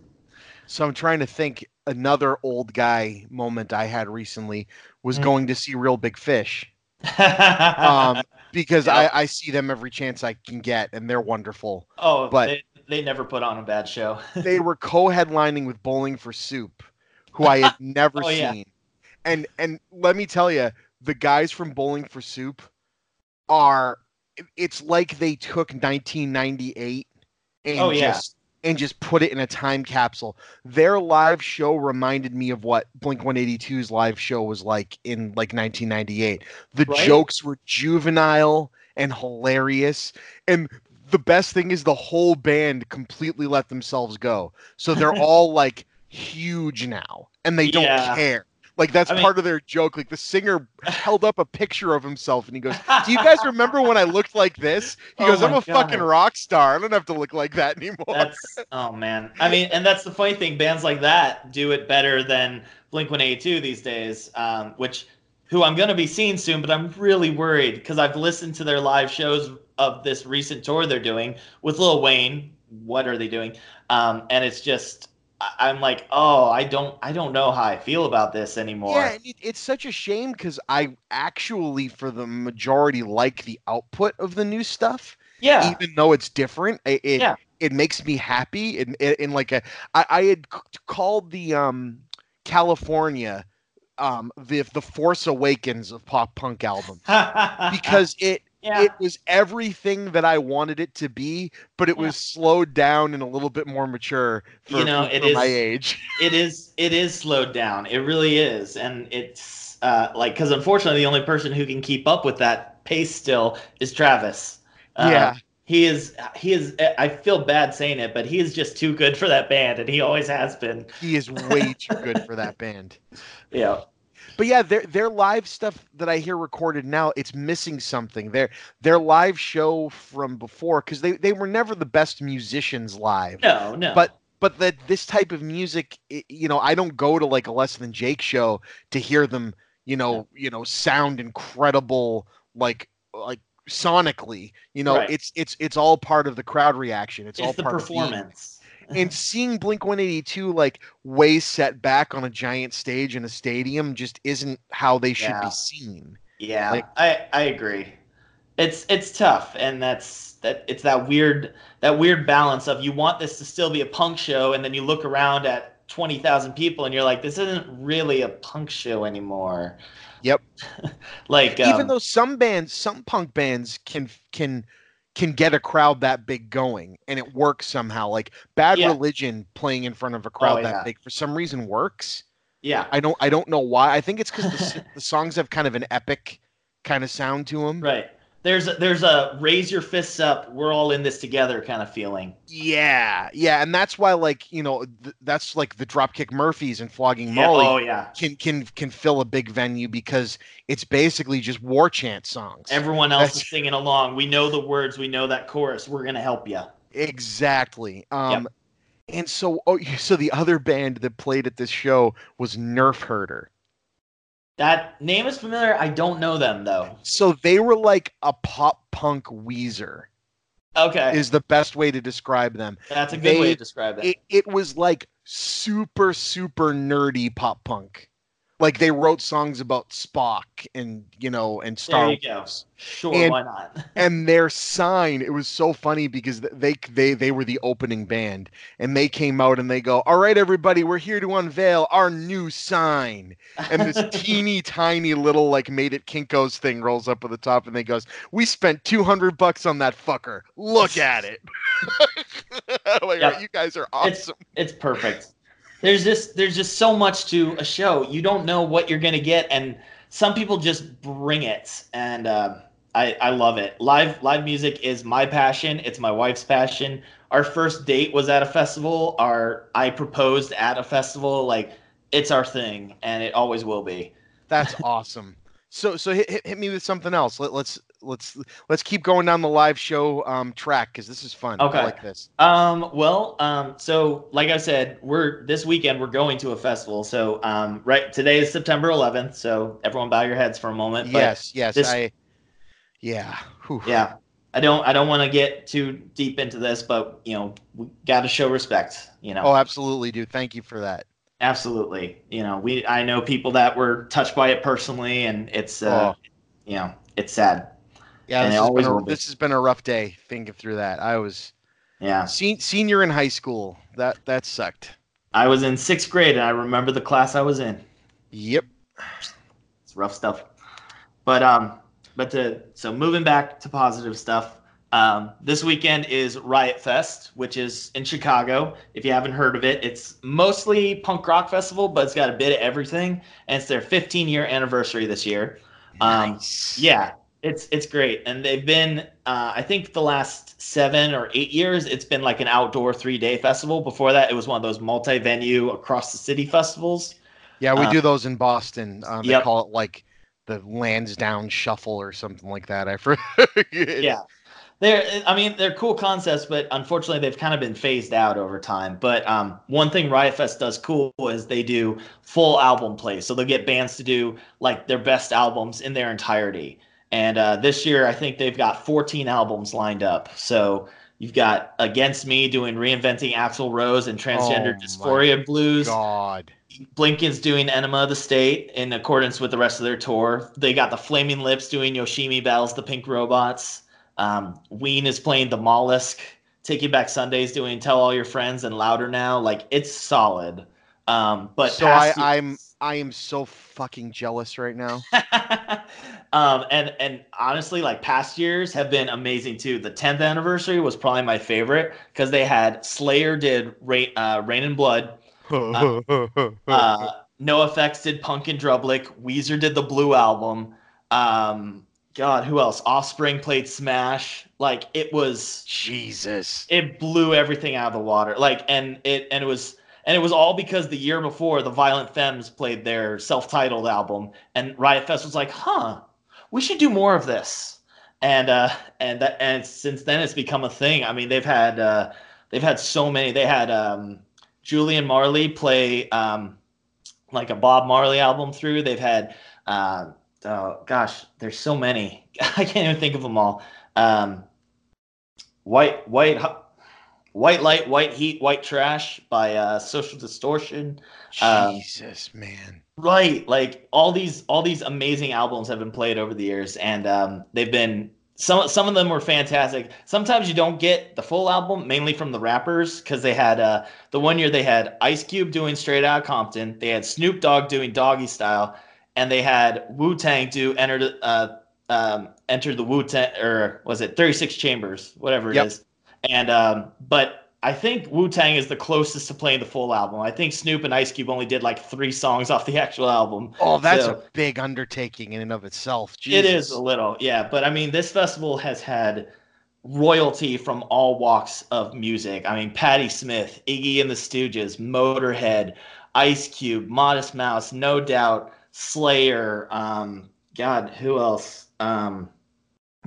So I'm trying to think. Another old guy moment I had recently was Mm. going to see Reel Big Fish. Um, because Yeah. I, I see them every chance I can get, and they're wonderful. oh, but- they, they never put on a bad show. they were co-headlining with Bowling for Soup, who I had never Oh, yeah. seen. And and let me tell you, the guys from Bowling for Soup are it's like they took 1998 and Oh, yeah. just and just put it in a time capsule. Their live show reminded me of what Blink 182's live show was like in like 1998. The Right. jokes were juvenile and hilarious and the best thing is the whole band completely let themselves go. So they're all like huge now and they don't Yeah. care. Like that's I mean- part of their joke. Like the singer held up a picture of himself and he goes, "Do you guys remember when I looked like this?" He Oh goes, "I'm a fucking rock star. I don't have to look like that anymore." That's oh man. I mean, and that's the funny thing. Bands like that do it better than Blink One Eighty Two these days. Um, which who I'm gonna be seeing soon, but I'm really worried because I've listened to their live shows of this recent tour they're doing with Lil Wayne. What are they doing? Um, and it's just I'm like, oh, I don't I don't know how I feel about this anymore. Yeah, and it, it's such a shame because I actually, for the majority, like the output of the new stuff, yeah. even though it's different. It it, Yeah. it makes me happy. In, in, in like a, I, I had c- called the um California, um the the Force Awakens of pop punk album because it yeah. it was everything that I wanted it to be, but it Yeah. was slowed down and a little bit more mature for, You know, for- it for my age. it is it is slowed down it really is and it's uh like because unfortunately the only person who can keep up with that pace still is travis Uh, yeah. he is he is i feel bad saying it but he is just too good for that band and he always has been He is way too good for that band. yeah But yeah, their their live stuff that I hear recorded now, it's missing something. Their their live show from before, because they, they were never the best musicians live. no no But but that this type of music, i- you know, I don't go to like a less than Jake show to hear them, you know, you know, sound incredible, like like sonically. You know, Right. it's it's it's all part of the crowd reaction. It's, all the part of being- performance and seeing Blink 182 like way set back on a giant stage in a stadium just isn't how they should Yeah. be seen. Yeah, Like- I I agree. It's it's tough, and that's that. It's that weird that weird balance of you want this to still be a punk show, and then you look around at twenty thousand people, and you're like, this isn't really a punk show anymore. Yep. like Even um, though some bands, some punk bands can can can get a crowd that big going and it works somehow. Like Bad Yeah. Religion playing in front of a oh, crowd Oh, yeah. that big for some reason works. yeah, I don't I don't know why. I think it's because the, the songs have kind of an epic kind of sound to them. right. There's a, there's a raise your fists up, we're all in this together kind of feeling. Yeah, yeah, and that's why like you know th- that's like the Dropkick Murphys and Flogging Yeah, Molly oh yeah. can can can fill a big venue because it's basically just war chant songs. Everyone else That's- is singing along. We know the words. We know that chorus. We're gonna help you. exactly. Um, and so oh, so the other band that played at this show was Nerf Herder. That name is familiar. I don't know them though. So they were like a pop punk Weezer Okay, is the best way to describe them. that's a good way to describe it. It it was like super super nerdy pop punk. Like they wrote songs about Spock and you know and Star There you go. Wars. Sure, and- why not? and their sign it was so funny because they they they were the opening band and they came out and they go all right everybody we're here to unveil our new sign and this teeny tiny little like made it kinkos thing rolls up at the top and they goes we spent 200 bucks on that fucker look at it like, Yep. you guys are It's- awesome it's perfect. There's just there's just so much to a show. You don't know what you're gonna get, and some people just bring it, and uh, I I love it. Live live music is my passion. It's my wife's passion. Our first date was at a festival. Our I proposed at a festival. Like it's our thing, and it always will be. that's awesome so so hit, hit, hit me with something else Let, let's let's let's keep going down the live show um track because this is fun Okay. i like this Um, well, um, so like I said, we're this weekend we're going to a festival. So um, right today is September 11th. So everyone bow your heads for a moment. But yes yes this- i yeah Whew. yeah, I don't I don't want to get too deep into this, but you know we got to show respect. You know, oh absolutely dude thank you for that absolutely. You know, we I know people that were touched by it personally, and it's uh, Oh. you know it's sad. Yeah this has, been a, this has been a rough day thinking through that i was Yeah, se- senior in high school that that sucked I was in sixth grade, and I remember the class I was in. yep It's rough stuff. But um, but to so moving back to positive stuff. Um, this weekend is Riot Fest, which is in Chicago. If you haven't heard of it, it's mostly punk rock festival, but it's got a bit of everything, and it's their 15 year anniversary this year. Um, nice Yeah, it's it's great, and they've been. Uh, I think the last seven or eight years, it's been like an outdoor three day festival. Before that, it was one of those multi venue across the city festivals. Yeah, we do those in Boston. Um, they yep. call it like the Lansdowne Shuffle or something like that. I forget. yeah they're i mean they're cool concepts but unfortunately they've kind of been phased out over time but um, one thing riot fest does cool is they do full album plays so they'll get bands to do like their best albums in their entirety and uh, this year i think they've got 14 albums lined up so you've got against me doing reinventing axl rose and transgender Oh dysphoria blues God. Blinken's doing Enema of the State in accordance with the rest of their tour. They got the Flaming Lips doing Yoshimi Battles, the Pink Robots. Um, Ween is playing the Mollusk. Taking Back Sundays doing Tell All Your Friends and Louder Now. Like it's solid. Um, but so I, I'm years- I am so fucking jealous right now. um, and and honestly, like past years have been amazing too. The 10th anniversary was probably my favorite because they had Slayer did Reign, uh, Reign in Blood. Uh, NOFX did Punk in Drublic. Weezer did the Blue album. Um, God, who else? Offspring played Smash. Like it was, Jesus. it blew everything out of the water. Like, and it and it was and it was all because the year before the Violent Femmes played their self-titled album, and Riot Fest was like, huh, we should do more of this. And uh, and that and since then it's become a thing. I mean, they've had uh, they've had so many. They had um, Julian Marley play um, like a Bob Marley album through. They've had uh, oh gosh, there's so many. I can't even think of them all. Um, white white white light, white heat, white trash by uh, Social Distortion. Um, Jesus, man. Right, like all these all these amazing albums have been played over the years, and um, they've been some some of them were fantastic. Sometimes you don't get the full album, mainly from the rappers, because they had uh, the one year they had Ice Cube doing Straight Outta Compton, they had Snoop Dogg doing Doggy Style, and they had Wu Tang do Enter the uh, um, Enter the Wu Tang or was it Thirty Six Chambers, whatever it is, Yep. and um, but I think Wu Tang is the closest to playing the full album. I think Snoop and Ice Cube only did like three songs off the actual album. Oh, that's So- a big undertaking in and of itself. It is a little, yeah. But I mean, this festival has had royalty from all walks of music. I mean, Patti Smith, Iggy and the Stooges, Motorhead, Ice Cube, Modest Mouse, No Doubt, Slayer. Um, God, who else? Um,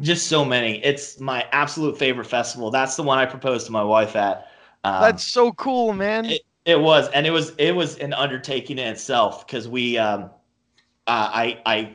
just so many. It's my absolute favorite festival. That's the one I proposed to my wife at. Um, That's so cool, man. it, it was, and it was it was an undertaking in itself because we, um, uh, I I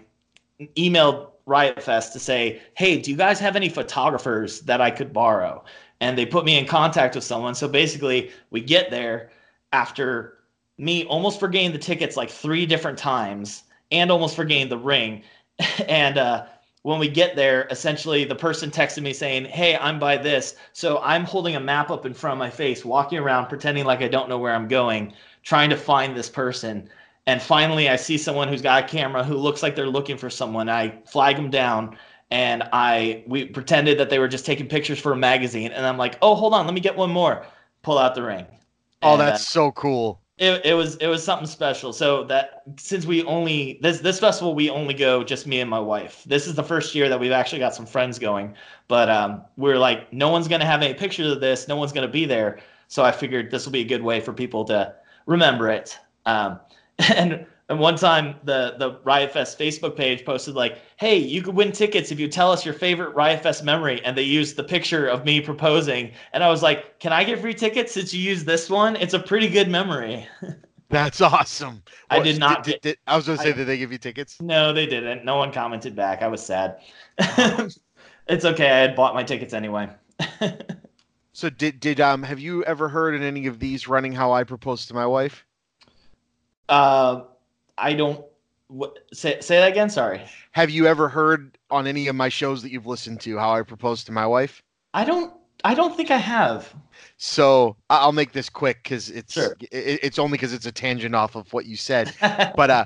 emailed Riot Fest to say, hey, do you guys have any photographers that I could borrow? And they put me in contact with someone. So basically, we get there after me almost forgetting the tickets like three different times and almost forgetting the ring. and uh, when we get there, essentially the person texted me saying, Hey, I'm by this. So I'm holding a map up in front of my face, walking around, pretending like I don't know where I'm going, trying to find this person. And finally, I see someone who's got a camera who looks like they're looking for someone. I flag them down and I we pretended that they were just taking pictures for a magazine. And I'm like, oh, hold on, let me get one more. Pull out the ring. oh, And, uh, that's so cool. It, it was it was something special. So that since we only this this festival we only go just me and my wife. This is the first year that we've actually got some friends going. But um, we're like, no one's gonna have any pictures of this. No one's gonna be there. So I figured this will be a good way for people to remember it. Um, and and one time the the Riot Fest Facebook page posted like, "Hey, you could win tickets if you tell us your favorite Riot Fest memory." And they used the picture of me proposing, and I was like, "Can I get free tickets since you used this one? It's a pretty good memory." That's awesome. I did not Did, get- did- I was going to say, I- did they give you tickets? No, they didn't. No one commented back. I was sad. it's okay. I had bought my tickets anyway. So did did um have you ever heard in any of these running how I proposed to my wife? uh, I don't. What, say say that again. Sorry. Have you ever heard on any of my shows that you've listened to how I proposed to my wife? I don't. I don't think I have. So I'll make this quick because it's Sure. it, it's only because it's a tangent off of what you said. But uh,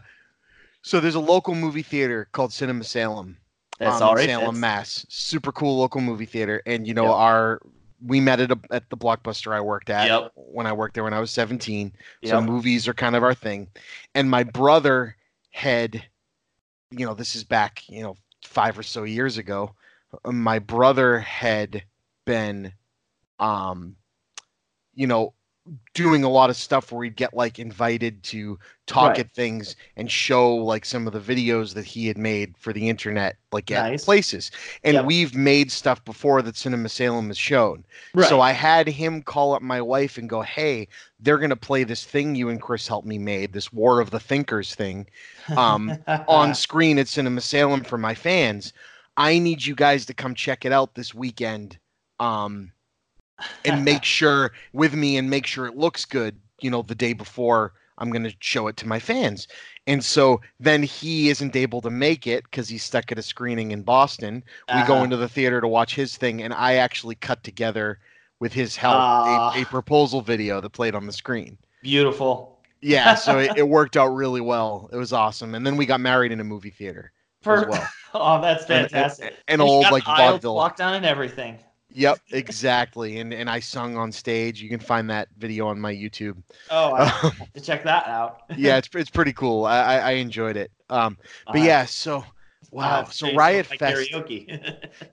so there's a local movie theater called Cinema Salem. That's um, all right. Salem, That's- Mass. Super cool local movie theater, and you know Yep. our we met at a, at the blockbuster I worked at Yep. when I worked there when I was 17. So movies are kind of our thing. And my brother had, you know, this is back, you know, five or so years ago. My brother had been, um, you know, doing a lot of stuff where he'd get like invited to talk Right. at things and show like some of the videos that he had made for the internet, like at Nice. places. And Yep. we've made stuff before that Cinema Salem has shown. So I had him call up my wife and go, "Hey, they're gonna play this thing you and Chris helped me made, this War of the Thinkers thing, um, on screen at Cinema Salem for my fans. I need you guys to come check it out this weekend, um, and make sure with me and make sure it looks good. You know, the day before I'm gonna show it to my fans." And so then he isn't able to make it because he's stuck at a screening in Boston we go Uh-huh. into the theater to watch his thing and i actually cut together with his help Ah. a, a proposal video that played on the screen beautiful. yeah so it, it worked out really well it was awesome and then we got married in a movie theater as well oh, that's And- and- fantastic. And you old like vaudeville walked down and everything. Yep exactly and and i sung on stage. You can find that video on my youtube. Oh, Um, to check that out. yeah it's, it's pretty cool. I, I i enjoyed it. Um but Uh, yeah so wow uh, so riot like fest karaoke.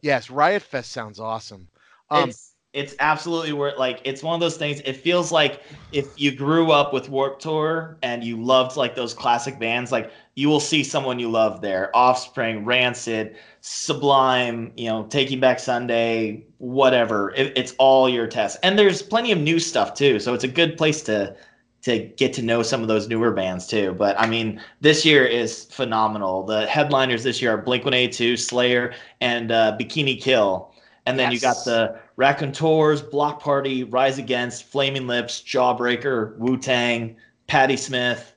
yes riot fest sounds awesome. Um it's absolutely worth like it's one of those things it feels like if you grew up with warped tour and you loved like those classic bands like you will see someone you love there. Offspring rancid sublime you know taking back sunday whatever. It, it's all your tests. And there's plenty of new stuff too. So it's a good place to to get to know some of those newer bands too. But i mean this year is phenomenal. The headliners this year are blink 182 slayer and uh, bikini kill. And then you got the Raconteurs, Bloc Party, Rise Against, Flaming Lips, Jawbreaker, Wu Tang, Patti Smith,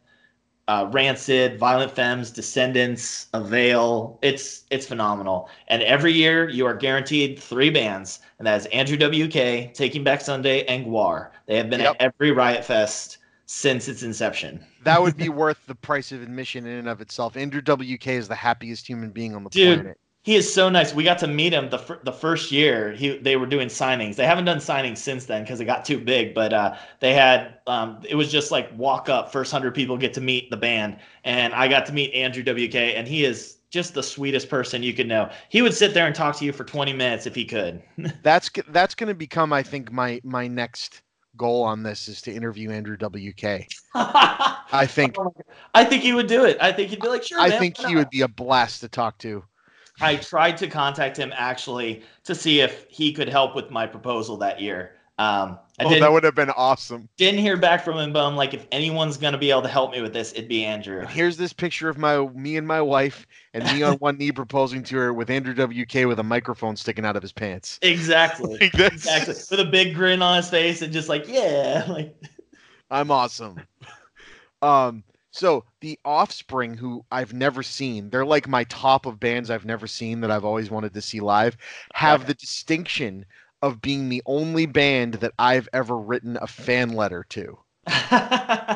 uh, Rancid, Violent Femmes, Descendants, Avail. It's it's phenomenal. And every year you are guaranteed three bands, and that is Andrew WK, Taking Back Sunday, and Gwar. They have been Yep. at every Riot Fest since its inception. that would be worth the price of admission in and of itself. Andrew WK is the happiest human being on the Dude. planet. He is so nice. We got to meet him the fir- the first year. He they were doing signings. They haven't done signings since then because it got too big. But uh, they had um, it was just like walk up, first hundred people get to meet the band, and I got to meet Andrew WK, and he is just the sweetest person you could know. He would sit there and talk to you for twenty minutes if he could. That's that's going to become, I think, my my next goal on this is to interview Andrew WK. I think I think he would do it. I think he'd be like, sure. I man, think he not?" would be a blast to talk to. I tried to contact him actually to see if he could help with my proposal that year. Um, I Oh, that would have been awesome. didn't hear back from him, but I'm like, if anyone's gonna be able to help me with this, it'd be Andrew. And here's this picture of my me and my wife and me on one knee proposing to her with Andrew WK with a microphone sticking out of his pants. Exactly. Like, Exactly. With a big grin on his face and just like, yeah, like I'm awesome. Um, so the Offspring, who I've never seen, they're like my top of bands I've never seen that I've always wanted to see live, have Okay. the distinction of being the only band that I've ever written a fan letter to,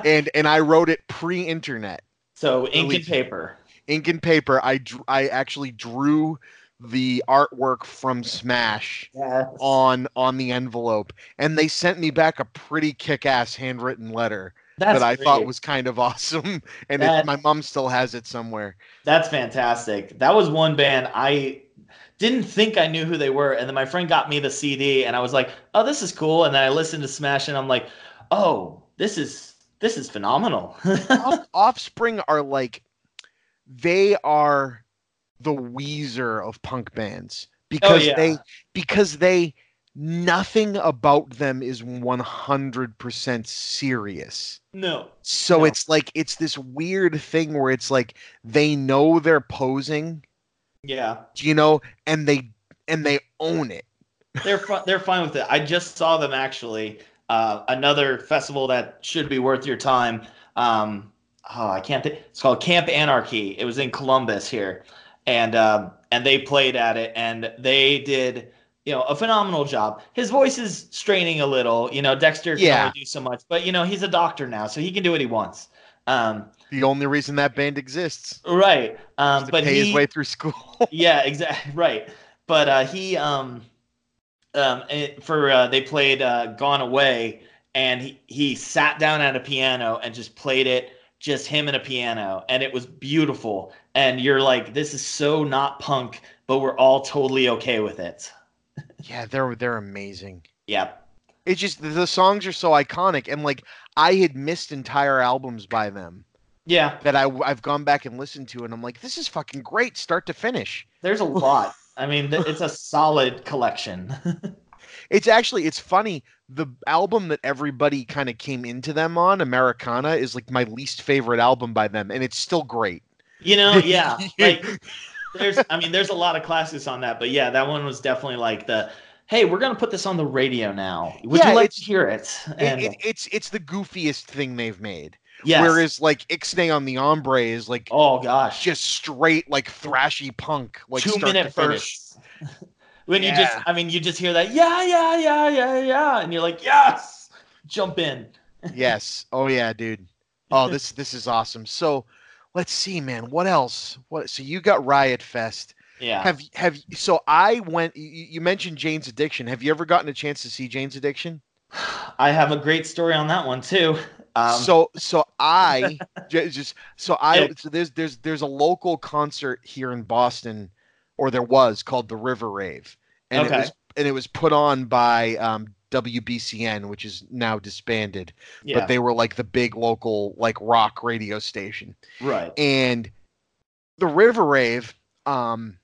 and and I wrote it pre-internet, So ink and paper. ink and paper. I I actually drew the artwork from Smash Yeah. on on the envelope, and they sent me back a pretty kick-ass handwritten letter That's that I thought was kind of awesome, and it, my mom still has it somewhere. That's fantastic. That was one band I didn't think I knew who they were, and then my friend got me the CD, and I was like, "Oh, this is cool." And then I listened to Smash, and I'm like, "Oh, this is this is phenomenal." Off- Offspring are like, they are the Weezer of punk bands because Oh, yeah. they because they nothing about them is 100% serious. no. So No. it's like it's this weird thing where it's like they know they're posing, Yeah. you know, and they and they own it. they're they're fine with it. I just saw them actually. Uh, another festival that should be worth your time. Um, oh, I can't think. It's called Camp Anarchy. It was in Columbus here, and um, and they played at it, and they did you know a phenomenal job. His voice is straining a little. You know, Dexter can Yeah. only do so much, but you know he's a doctor now, so he can do what he wants. Um, The only reason that band exists. right. Um, but pay he, his way through school. yeah, exactly right. But uh, he um um it, for uh, they played uh, Gone Away, and he he sat down at a piano and just played it, just him and a piano, and it was beautiful. And you're like, this is so not punk, but we're all totally okay with it. Yeah, they're they're amazing. Yep. It's just the songs are so iconic, and like I had missed entire albums by them Yeah, that I I've gone back and listened to, and I'm like, this is fucking great, start to finish. there's a lot. I mean, it's a solid collection. It's actually it's funny. The album that everybody kind of came into them on, Americana, is like my least favorite album by them, and it's still great. you know, yeah. Like there's I mean, there's a lot of classics on that, but yeah, that one was definitely like the hey, we're gonna put this on the radio now. Would Yeah, you like to hear it? It- And it, it's it's the goofiest thing they've made. yes. Whereas like Ixnay on the Hombre is like oh gosh, just straight like thrashy punk, like two minute verse. when you just, I mean, you just hear that, yeah, yeah, yeah, yeah, yeah, and you're like, yes, jump in. yes. Oh yeah, dude. Oh, this this is awesome. So, let's see, man. What else? What? So you got Riot Fest. Yeah. Have have so I went. You, mentioned Jane's Addiction. Have you ever gotten a chance to see Jane's Addiction? I have a great story on that one too. Um, so so I just so I so there's there's there's a local concert here in Boston, or there was called the River Rave, and Okay. it was and it was put on by um, WBCN, which is now disbanded. yeah, But they were like the big local like rock radio station, right. and the River Rave um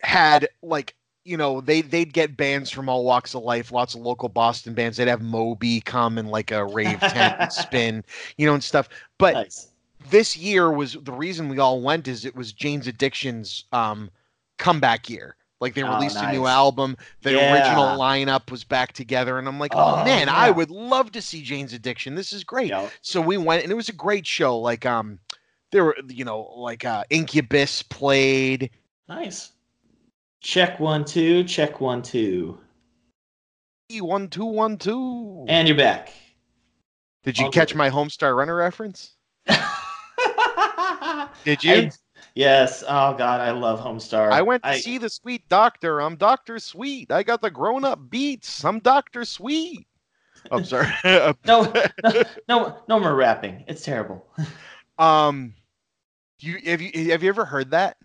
had like you know they they'd get bands from all walks of life lots of local boston bands they'd have moby come and like a rave tent spin you know and stuff but nice. this year was the reason we all went is it was jane's addiction's um comeback year like they Oh, released a new album the Yeah. original lineup was back together and i'm like oh, Oh, man i would love to see jane's addiction this is great Yeah. so we went and it was a great show like um there were you know like uh incubus played Nice. Check one, two. Check one, two. one two one two And you're back. did you catch my homestar runner reference did you I- yes. Oh God, I love Homestar. I, went to see the sweet doctor i'm dr sweet i got the grown-up beats i'm dr sweet i'm sorry No, no, no, no more rapping. It's terrible. um you have you have you ever heard that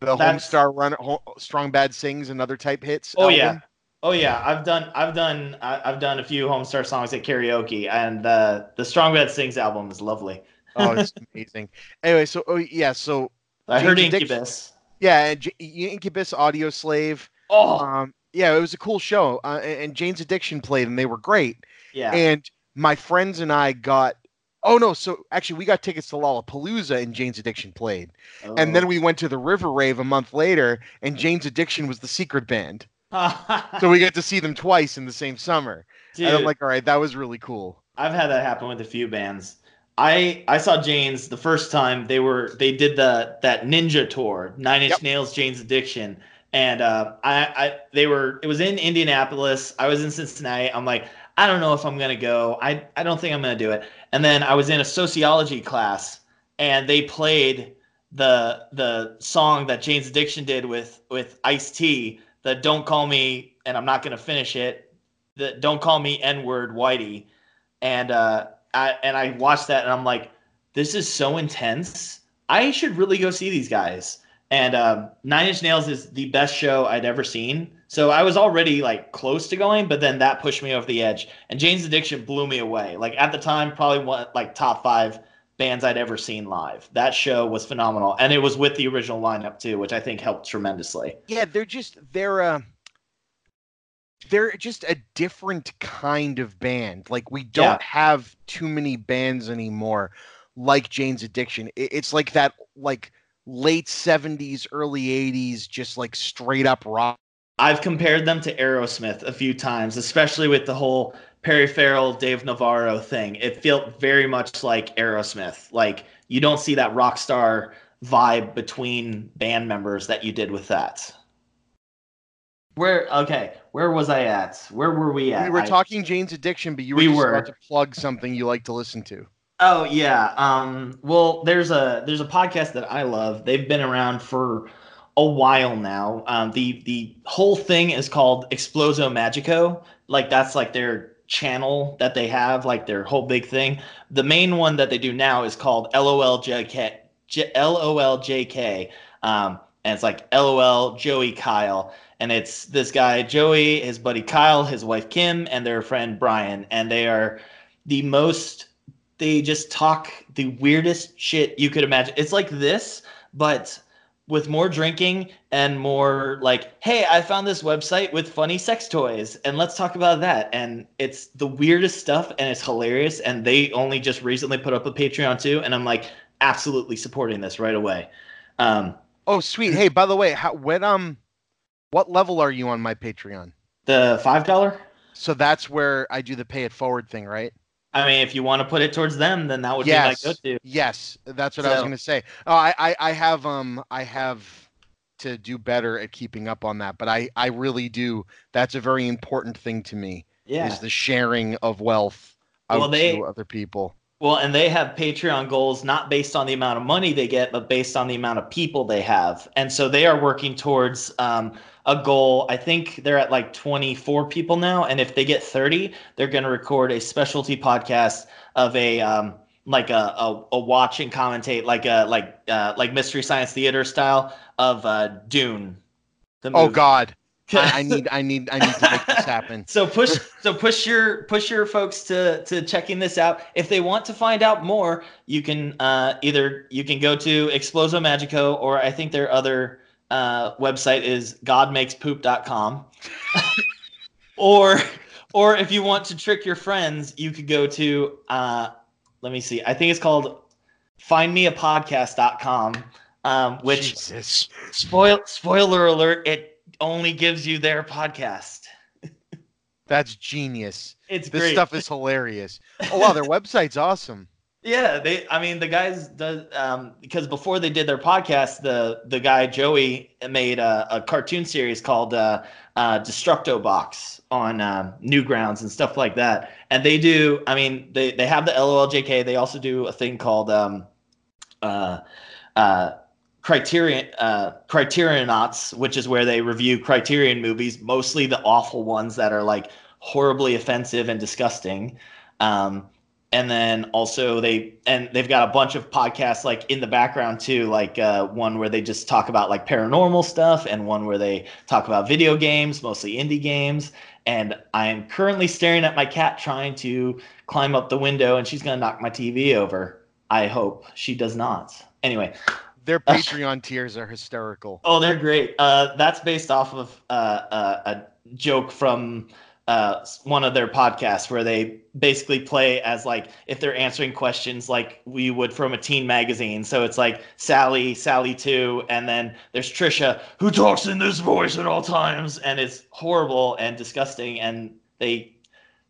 the That's- homestar Run, strong bad sings and other type hits Oh yeah. Oh yeah, I've done I've done I- I've done a few Homestar songs at karaoke, and the the Strong Bad Sings album is lovely. oh it's amazing anyway so oh yeah so I heard Jane's Addiction- Incubus. Yeah, J- Incubus Audioslave. Oh Um, yeah, it was a cool show, uh, and and Jane's Addiction played, and they were great. yeah, And my friends and I got. Oh no! So actually, we got tickets to Lollapalooza, and Jane's Addiction played. oh. And then we went to the River Rave a month later, and Jane's Addiction was the secret band. So we got to see them twice in the same summer. Dude, And I'm like, all right, that was really cool. I've had that happen with a few bands. I I saw Jane's the first time they were they did the that Ninja tour, Nine Inch Yep. Nails, Jane's Addiction, and uh, I I they were it was in Indianapolis. I was in Cincinnati. I'm like I don't know if I'm gonna go. I I don't think I'm gonna do it. And then I was in a sociology class, and they played the the song that Jane's Addiction did with with Ice T. The Don't Call Me and I'm not gonna finish it. The Don't Call Me N Word Whitey and uh, I and I watched that and I'm like, this is so intense. I should really go see these guys. And um, Nine Inch Nails is the best show I'd ever seen. So I was already like close to going, but then that pushed me over the edge. And Jane's Addiction blew me away. Like at the time, probably one like top five bands I'd ever seen live. That show was phenomenal, and it was with the original lineup too, which I think helped tremendously. Yeah, they're just they're uh they're just a different kind of band. Like we don't Yeah. have too many bands anymore like Jane's Addiction. It's like that like late 70s early 80s just like straight up rock. I've compared them to Aerosmith a few times, especially with the whole Perry Farrell, Dave Navarro thing. It felt very much like Aerosmith. Like you don't see that rock star vibe between band members that you did with that. Where okay, where was I at? Where were we at? We were I- talking Jane's Addiction, but you were We just were. about to plug something you like to listen to. Oh yeah. Um well there's a there's a podcast that I love. They've been around for a while now. Um the the whole thing is called Exploso Magico. Like that's like their channel that they have, like their whole big thing. The main one that they do now is called LOLJK J- LOLJK. Um and it's like LOL Joey Kyle, and it's this guy Joey, his buddy Kyle, his wife Kim, and their friend Brian, and they are the most. They just talk the weirdest shit you could imagine. It's like this, but with more drinking and more like, hey, I found this website with funny sex toys and let's talk about that. And it's the weirdest stuff and it's hilarious. And they only just recently put up a Patreon too. And I'm like, absolutely supporting this right away. Um, oh, sweet. Hey, by the way, how, when um, what level are you on my Patreon? The five dollar. So that's where I do the pay it forward thing, right? I mean, if you want to put it towards them, then that would yes. be my go-to. Yes, that's what so, I was going to say. Oh, I, I, I have um, I have to do better at keeping up on that, but I, I really do. That's a very important thing to me. Yeah, is the sharing of wealth out well, they, to other people. Well, and they have Patreon goals not based on the amount of money they get, but based on the amount of people they have. And so they are working towards um, a goal. I think they're at like 24 people now. And if they get 30, they're going to record a specialty podcast of a. Um, like a, a, a, watch and commentate like a like uh, like mystery science theater style of uh, Dune. Oh God, I, I, need I need I need to make this happen. so push so push your push your folks to to checking this out. If they want to find out more, you can uh, either you can go to Exploso Magico or I think there are other uh, website is godmakespoop.com. or or if you want to trick your friends, you could go to uh, let me see. I think it's called findmeapodcast.com. Um, which Jesus. spoil spoiler alert, it only gives you their podcast. That's genius. It's this great. stuff is hilarious. Oh wow, their website's awesome. Yeah, they. I mean, the guys does um, because before they did their podcast, the the guy Joey made a, a cartoon series called uh, uh, Destructo Box on um, Newgrounds and stuff like that. And they do. I mean, they they have the LOLJK. They also do a thing called um, uh, uh, Criterion uh, Criterionauts, which is where they review Criterion movies, mostly the awful ones that are like horribly offensive and disgusting. Um, and then also they and they've got a bunch of podcasts like in the background too, like uh, one where they just talk about like paranormal stuff, and one where they talk about video games, mostly indie games. And I am currently staring at my cat trying to climb up the window, and she's gonna knock my TV over. I hope she does not. Anyway, their Patreon tiers are hysterical. Oh, they're great. Uh, that's based off of uh, uh, a joke from uh, one of their podcasts where they basically play as like if they're answering questions like we would from a teen magazine. So it's like Sally, Sally two, and then there's Trisha who talks in this voice at all times, and it's horrible and disgusting. And they,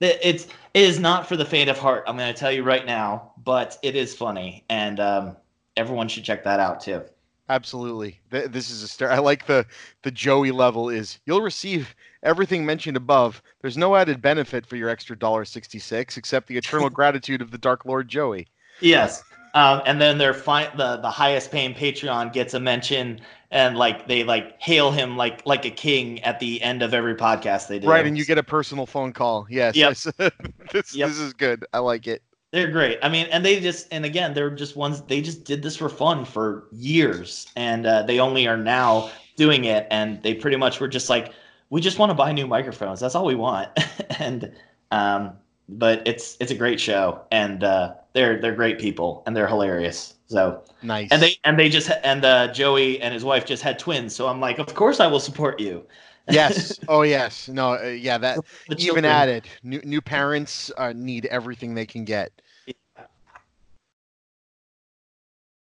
it's it is not for the faint of heart. I'm going to tell you right now, but it is funny and. Um, everyone should check that out too. Absolutely. This is a star. I like the the Joey level is you'll receive everything mentioned above. There's no added benefit for your extra dollar sixty six except the eternal gratitude of the Dark Lord Joey. Yes. Um, and then their fi- the the highest paying Patreon gets a mention and like they like hail him like like a king at the end of every podcast they do. Right, and you get a personal phone call. Yes. Yep. this yep. this is good. I like it. They're great. I mean, and they just and again, they're just ones they just did this for fun for years, and uh, they only are now doing it, and they pretty much were just like, we just want to buy new microphones. That's all we want, and um, but it's it's a great show, and uh, they're they're great people, and they're hilarious. So nice. And they and they just and uh, Joey and his wife just had twins, so I'm like, of course I will support you. yes. Oh, yes. No. Uh, yeah. That even added. New new parents uh, need everything they can get. Yeah.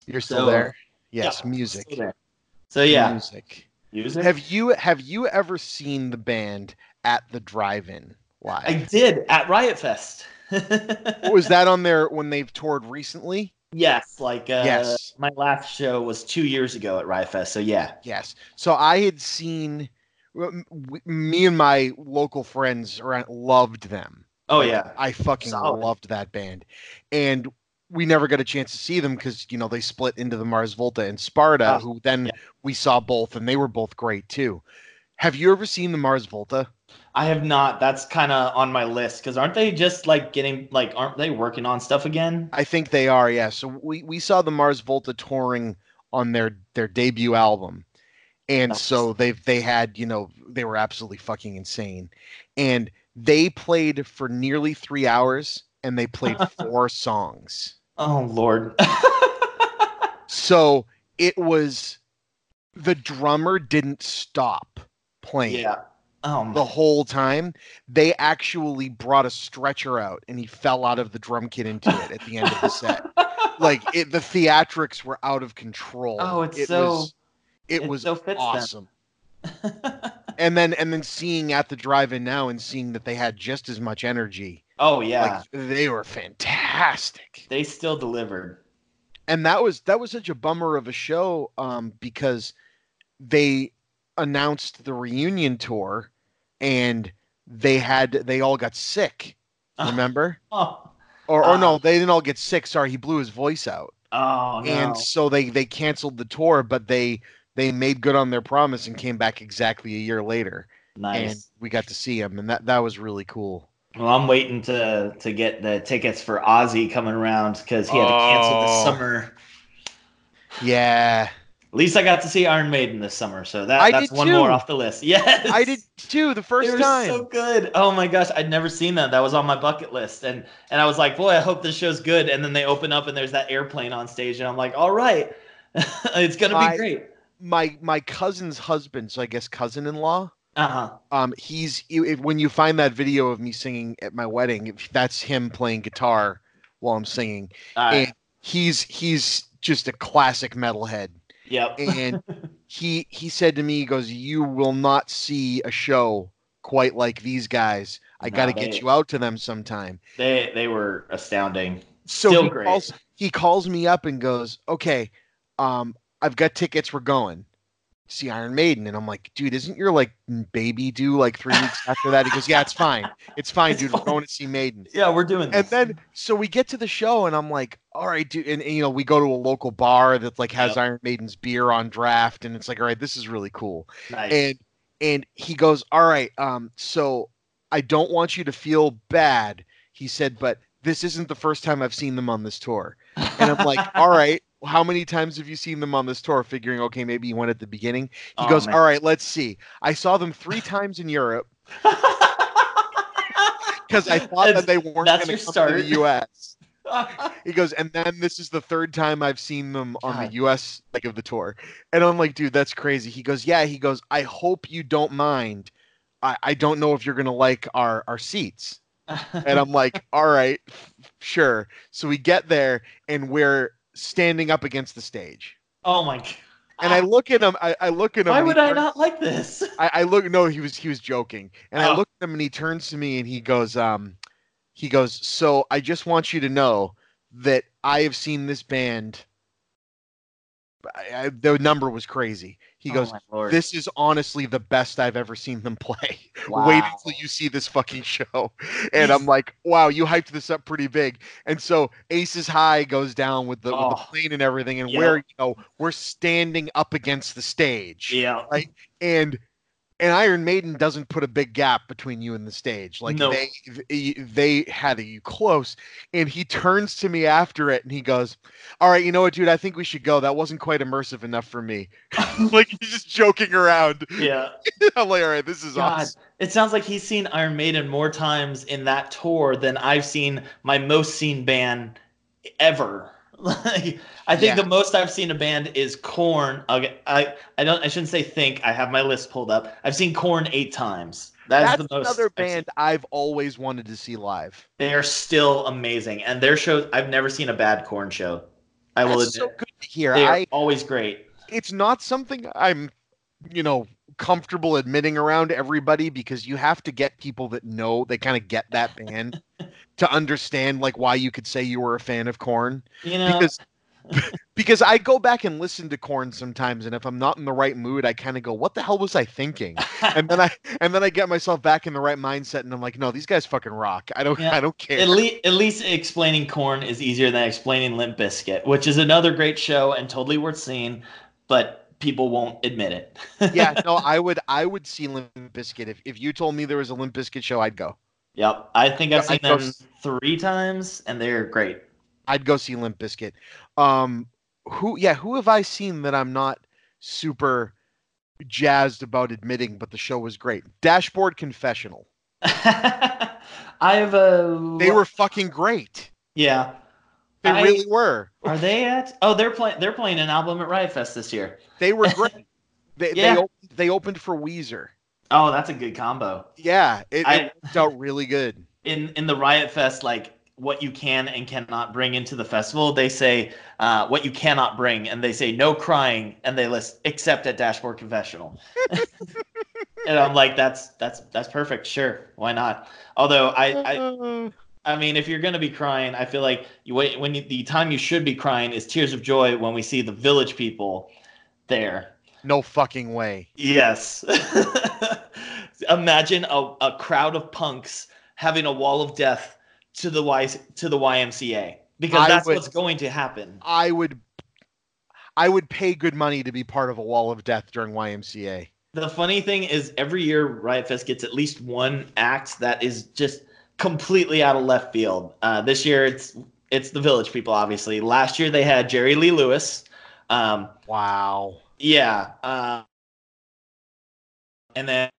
You're still so, there. Yes. Yeah, music. So yeah. Music. Music. Have you have you ever seen the band at the drive-in live? I did at Riot Fest. was that on there when they've toured recently? Yes, like uh, yes. my last show was two years ago at Riot Fest. So yeah. Yes. So I had seen me and my local friends around loved them. Oh yeah, I fucking Solid. loved that band, and we never got a chance to see them because you know they split into the Mars Volta and Sparta, oh, who then yeah. we saw both, and they were both great too. Have you ever seen the Mars Volta? I have not. That's kind of on my list because aren't they just like getting like aren't they working on stuff again? I think they are. Yeah. So we we saw the Mars Volta touring on their their debut album, and Nice. so they've they had you know they were absolutely fucking insane, and they played for nearly three hours, and they played four songs. Oh Lord. So it was the drummer didn't stop playing yeah. Oh the whole time. They actually brought a stretcher out and he fell out of the drum kit into it at the end of the set. Like it, the theatrics were out of control. Oh, it's it so- was, it it was so awesome. And then and then seeing at the drive-in now and seeing that they had just as much energy. Oh yeah. Like they were fantastic. they still delivered. and that was that was such a bummer of a show um, because they announced the reunion tour and they had they all got sick remember Oh. or, or no Ah. they didn't all get sick sorry he blew his voice out Oh no. and so they they canceled the tour but they they made good on their promise and came back exactly a year later Nice. and we got to see him and that that was really cool Well, I'm waiting to to get the tickets for Ozzy coming around because he had to cancel Oh. this summer. yeah At least I got to see Iron Maiden this summer, so that, I that's did one too. more off the list. Yes, i did too the They first were time so good. Oh my gosh, I'd never seen that. That was on my bucket list, and and I was like, boy, I hope this show's good. And then they open up and there's that airplane on stage, and I'm like, all right, it's gonna be great. my my cousin's husband so i guess cousin-in-law Uh huh. um he's if, when you find that video of me singing at my wedding if that's him playing guitar while i'm singing right. and he's he's just a classic metalhead Yep. and he he said to me he goes you will not see a show quite like these guys i No, got to get you out to them sometime they they were astounding. so Still he great. calls he calls me up and goes okay um i've got tickets we're going see iron maiden and i'm like dude isn't your like baby due like three weeks after that? He goes yeah it's fine. It's fine It's dude. We're going to see maiden. Yeah, we're doing this. and then so we get to the show and i'm like all right dude and, and, you know we go to a local bar that like has Yep. iron maiden's beer on draft and it's like all right this is really cool. Nice. and and he goes all right um so i don't want you to feel bad he said but this isn't the first time i've seen them on this tour. And i'm like all right how many times have you seen them on this tour figuring okay maybe he went at the beginning he Oh, goes man. all right let's see i saw them three times in europe because i thought that they weren't going to come to the us he goes, and then this is the third time I've seen them on God. the U.S. leg of the tour, and I'm like, dude, that's crazy. He goes, yeah. He goes, I hope you don't mind. I, I don't know if you're gonna like our our seats, and I'm like, all right, f- sure. So we get there, and we're standing up against the stage, oh my god. and I look at him. I, I look at him. Why would I not like this? I, I look. No, he was he was joking, and I Oh. look at him, and he turns to me, and he goes, um, he goes, so I just want you to know that I have seen this band. I, I, the number was crazy. He Oh goes, this is honestly the best I've ever seen them play. Wait until you see this fucking show. And I'm like, wow, you hyped this up pretty big. And so Aces High goes down with the, with the Oh. plane and everything, and Yep. we're you know we're standing up against the stage Yeah. Right. and and Iron Maiden doesn't put a big gap between you and the stage. Like No. they they they had you close. And he turns to me after it and he goes, "All right, you know what, dude? I think we should go. That wasn't quite immersive enough for me." like he's just joking around. Yeah. I'm like, "All right, this is God, awesome." it sounds like he's seen Iron Maiden more times in that tour than I've seen my most seen band ever. Like, I think Yeah. the most I've seen a band is Korn. Okay, I I don't I shouldn't say think. I have my list pulled up. I've seen Korn eight times. That's, That's the most. another I've seen. band I've always wanted to see live. They are still amazing, and their shows. I've never seen a bad Korn show. I will That's admit, so good to hear. they are I always great. it's not something I'm, you know, comfortable admitting around everybody because you have to get people that know they kind of get that band to understand like why you could say you were a fan of Korn You know, because because I go back and listen to Korn sometimes and if I'm not in the right mood I kind of go what the hell was I thinking? And then I and then I get myself back in the right mindset and I'm like no these guys fucking rock. I don't Yeah. I don't care. At least, at least explaining korn is easier than explaining Limp Bizkit, which is another great show and totally worth seeing, but people won't admit it. yeah no I would I would see Limp Bizkit if if you told me there was a Limp Bizkit show I'd go yep. I think I've seen I'd them s- three times, and they're great. I'd go see Limp Bizkit. Um, who? Yeah, who have I seen that I'm not super jazzed about admitting, but the show was great. Dashboard Confessional. I've uh, They were fucking great. yeah. They I- really were. Are they at? Oh, they're playing. They're playing an album at Riot Fest this year. They were great. they, Yeah. they, opened, they opened for Weezer. Oh, that's a good combo. Yeah, it, I- it worked out really good. in in the Riot Fest, like what you can and cannot bring into the festival, they say uh, what you cannot bring, and they say no crying, and they list except at Dashboard Confessional. and I'm like, that's that's that's perfect. Sure, why not? Although I I, I mean, if you're gonna be crying, I feel like you wait when you, the time you should be crying is tears of joy when we see the village people there. no fucking way. Yes. Imagine a, a crowd of punks having a wall of death to the y to the YMCA because I that's would- what's going to happen. I would I would pay good money to be part of a wall of death during YMCA. The funny thing is, every year Riot Fest gets at least one act that is just completely out of left field. Uh, this year, it's it's the Village People, obviously. Last year they had Jerry Lee Lewis. Um, Wow. Yeah. Uh, and then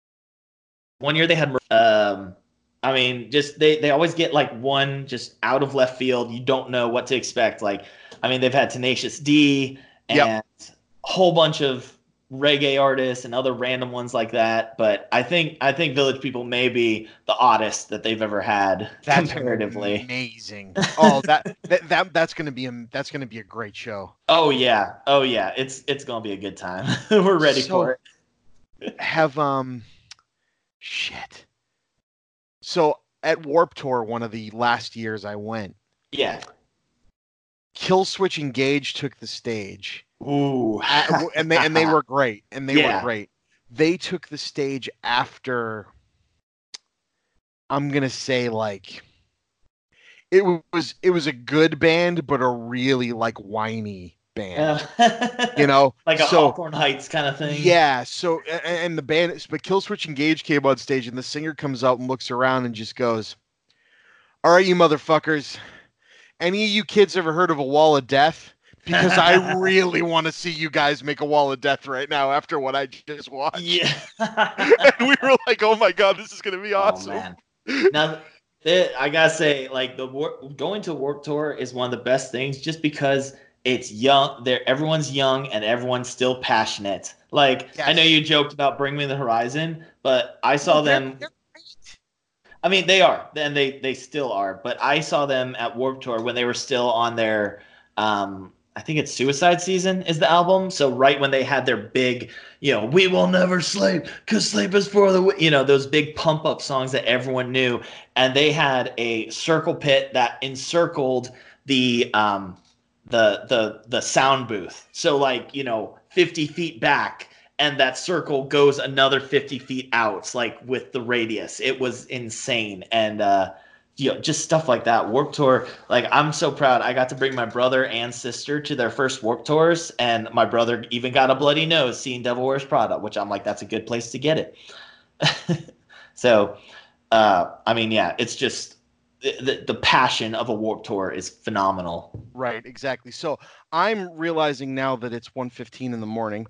one year they had, um, I mean, just they, they always get like one just out of left field. You don't know what to expect. Like, I mean, they've had Tenacious D and Yep. a whole bunch of reggae artists and other random ones like that. But I think I think Village People may be the oddest that they've ever had That's comparatively. amazing. Oh, that, that that that's gonna be a that's gonna be a great show. Oh yeah, oh yeah. It's it's gonna be a good time. We're ready So- for it. Have um, shit. So at Warped Tour, one of the last years I went, Yeah. Killswitch Engage took the stage. Ooh. A- and they and they were great and they Yeah. were great they took the stage after i'm gonna say like it was it was a good band but a really like whiny band you know like a so Hawthorne Heights kind of thing. yeah so a- a- and the band but killswitch engage came on stage and the singer comes out and looks around and just goes all right you motherfuckers any of you kids ever heard of a wall of death because I really want to see you guys make a wall of death right now after what I just watched. Yeah. and we were like, "Oh my god, this is gonna be awesome!" Oh. Now, I gotta say, like the war- going to Warped Tour is one of the best things, just because it's young. There, everyone's young and everyone's still passionate. Like I know you joked about Bring Me the Horizon, but I saw them. they're. I mean, they are, and they they still are. But I saw them at Warped Tour when they were still on their, um, I think it's Suicide Season is the album. So right when they had their big, you know, we will never sleep because sleep is for the, you know, those big pump up songs that everyone knew, and they had a circle pit that encircled the um the the the sound booth. So like you know, fifty feet back and that circle goes another 50 feet out like with the radius it was insane and uh you know just stuff like that warped tour like i'm so proud i got to bring my brother and sister to their first warped tours and my brother even got a bloody nose seeing devil wears prada which i'm like that's a good place to get it so uh i mean yeah it's just the, the, the passion of a warped tour is phenomenal Right, exactly. So I'm realizing now that it's 1.15 in the morning.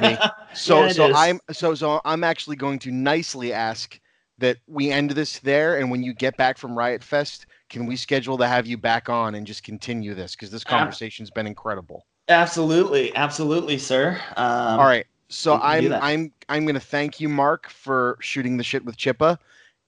me. So Yeah, so is. I'm so so I'm actually going to nicely ask that we end this there, and when you get back from Riot Fest, can we schedule to have you back on and just continue this because this conversation's been incredible. absolutely absolutely sir um, All right. So we can do I'm. I'm I'm gonna thank you, Mark, for shooting the shit with Chippa,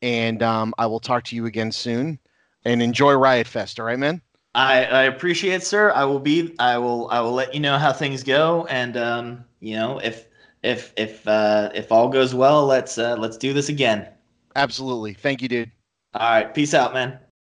and um, I will talk to you again soon. And enjoy Riot Fest. All right, man. I, I appreciate, it, sir. I will be. I will. I will let you know how things go, and um, you know, if if if uh, if all goes well, let's uh, let's do this again. Absolutely. Thank you, dude. All right. Peace out, man.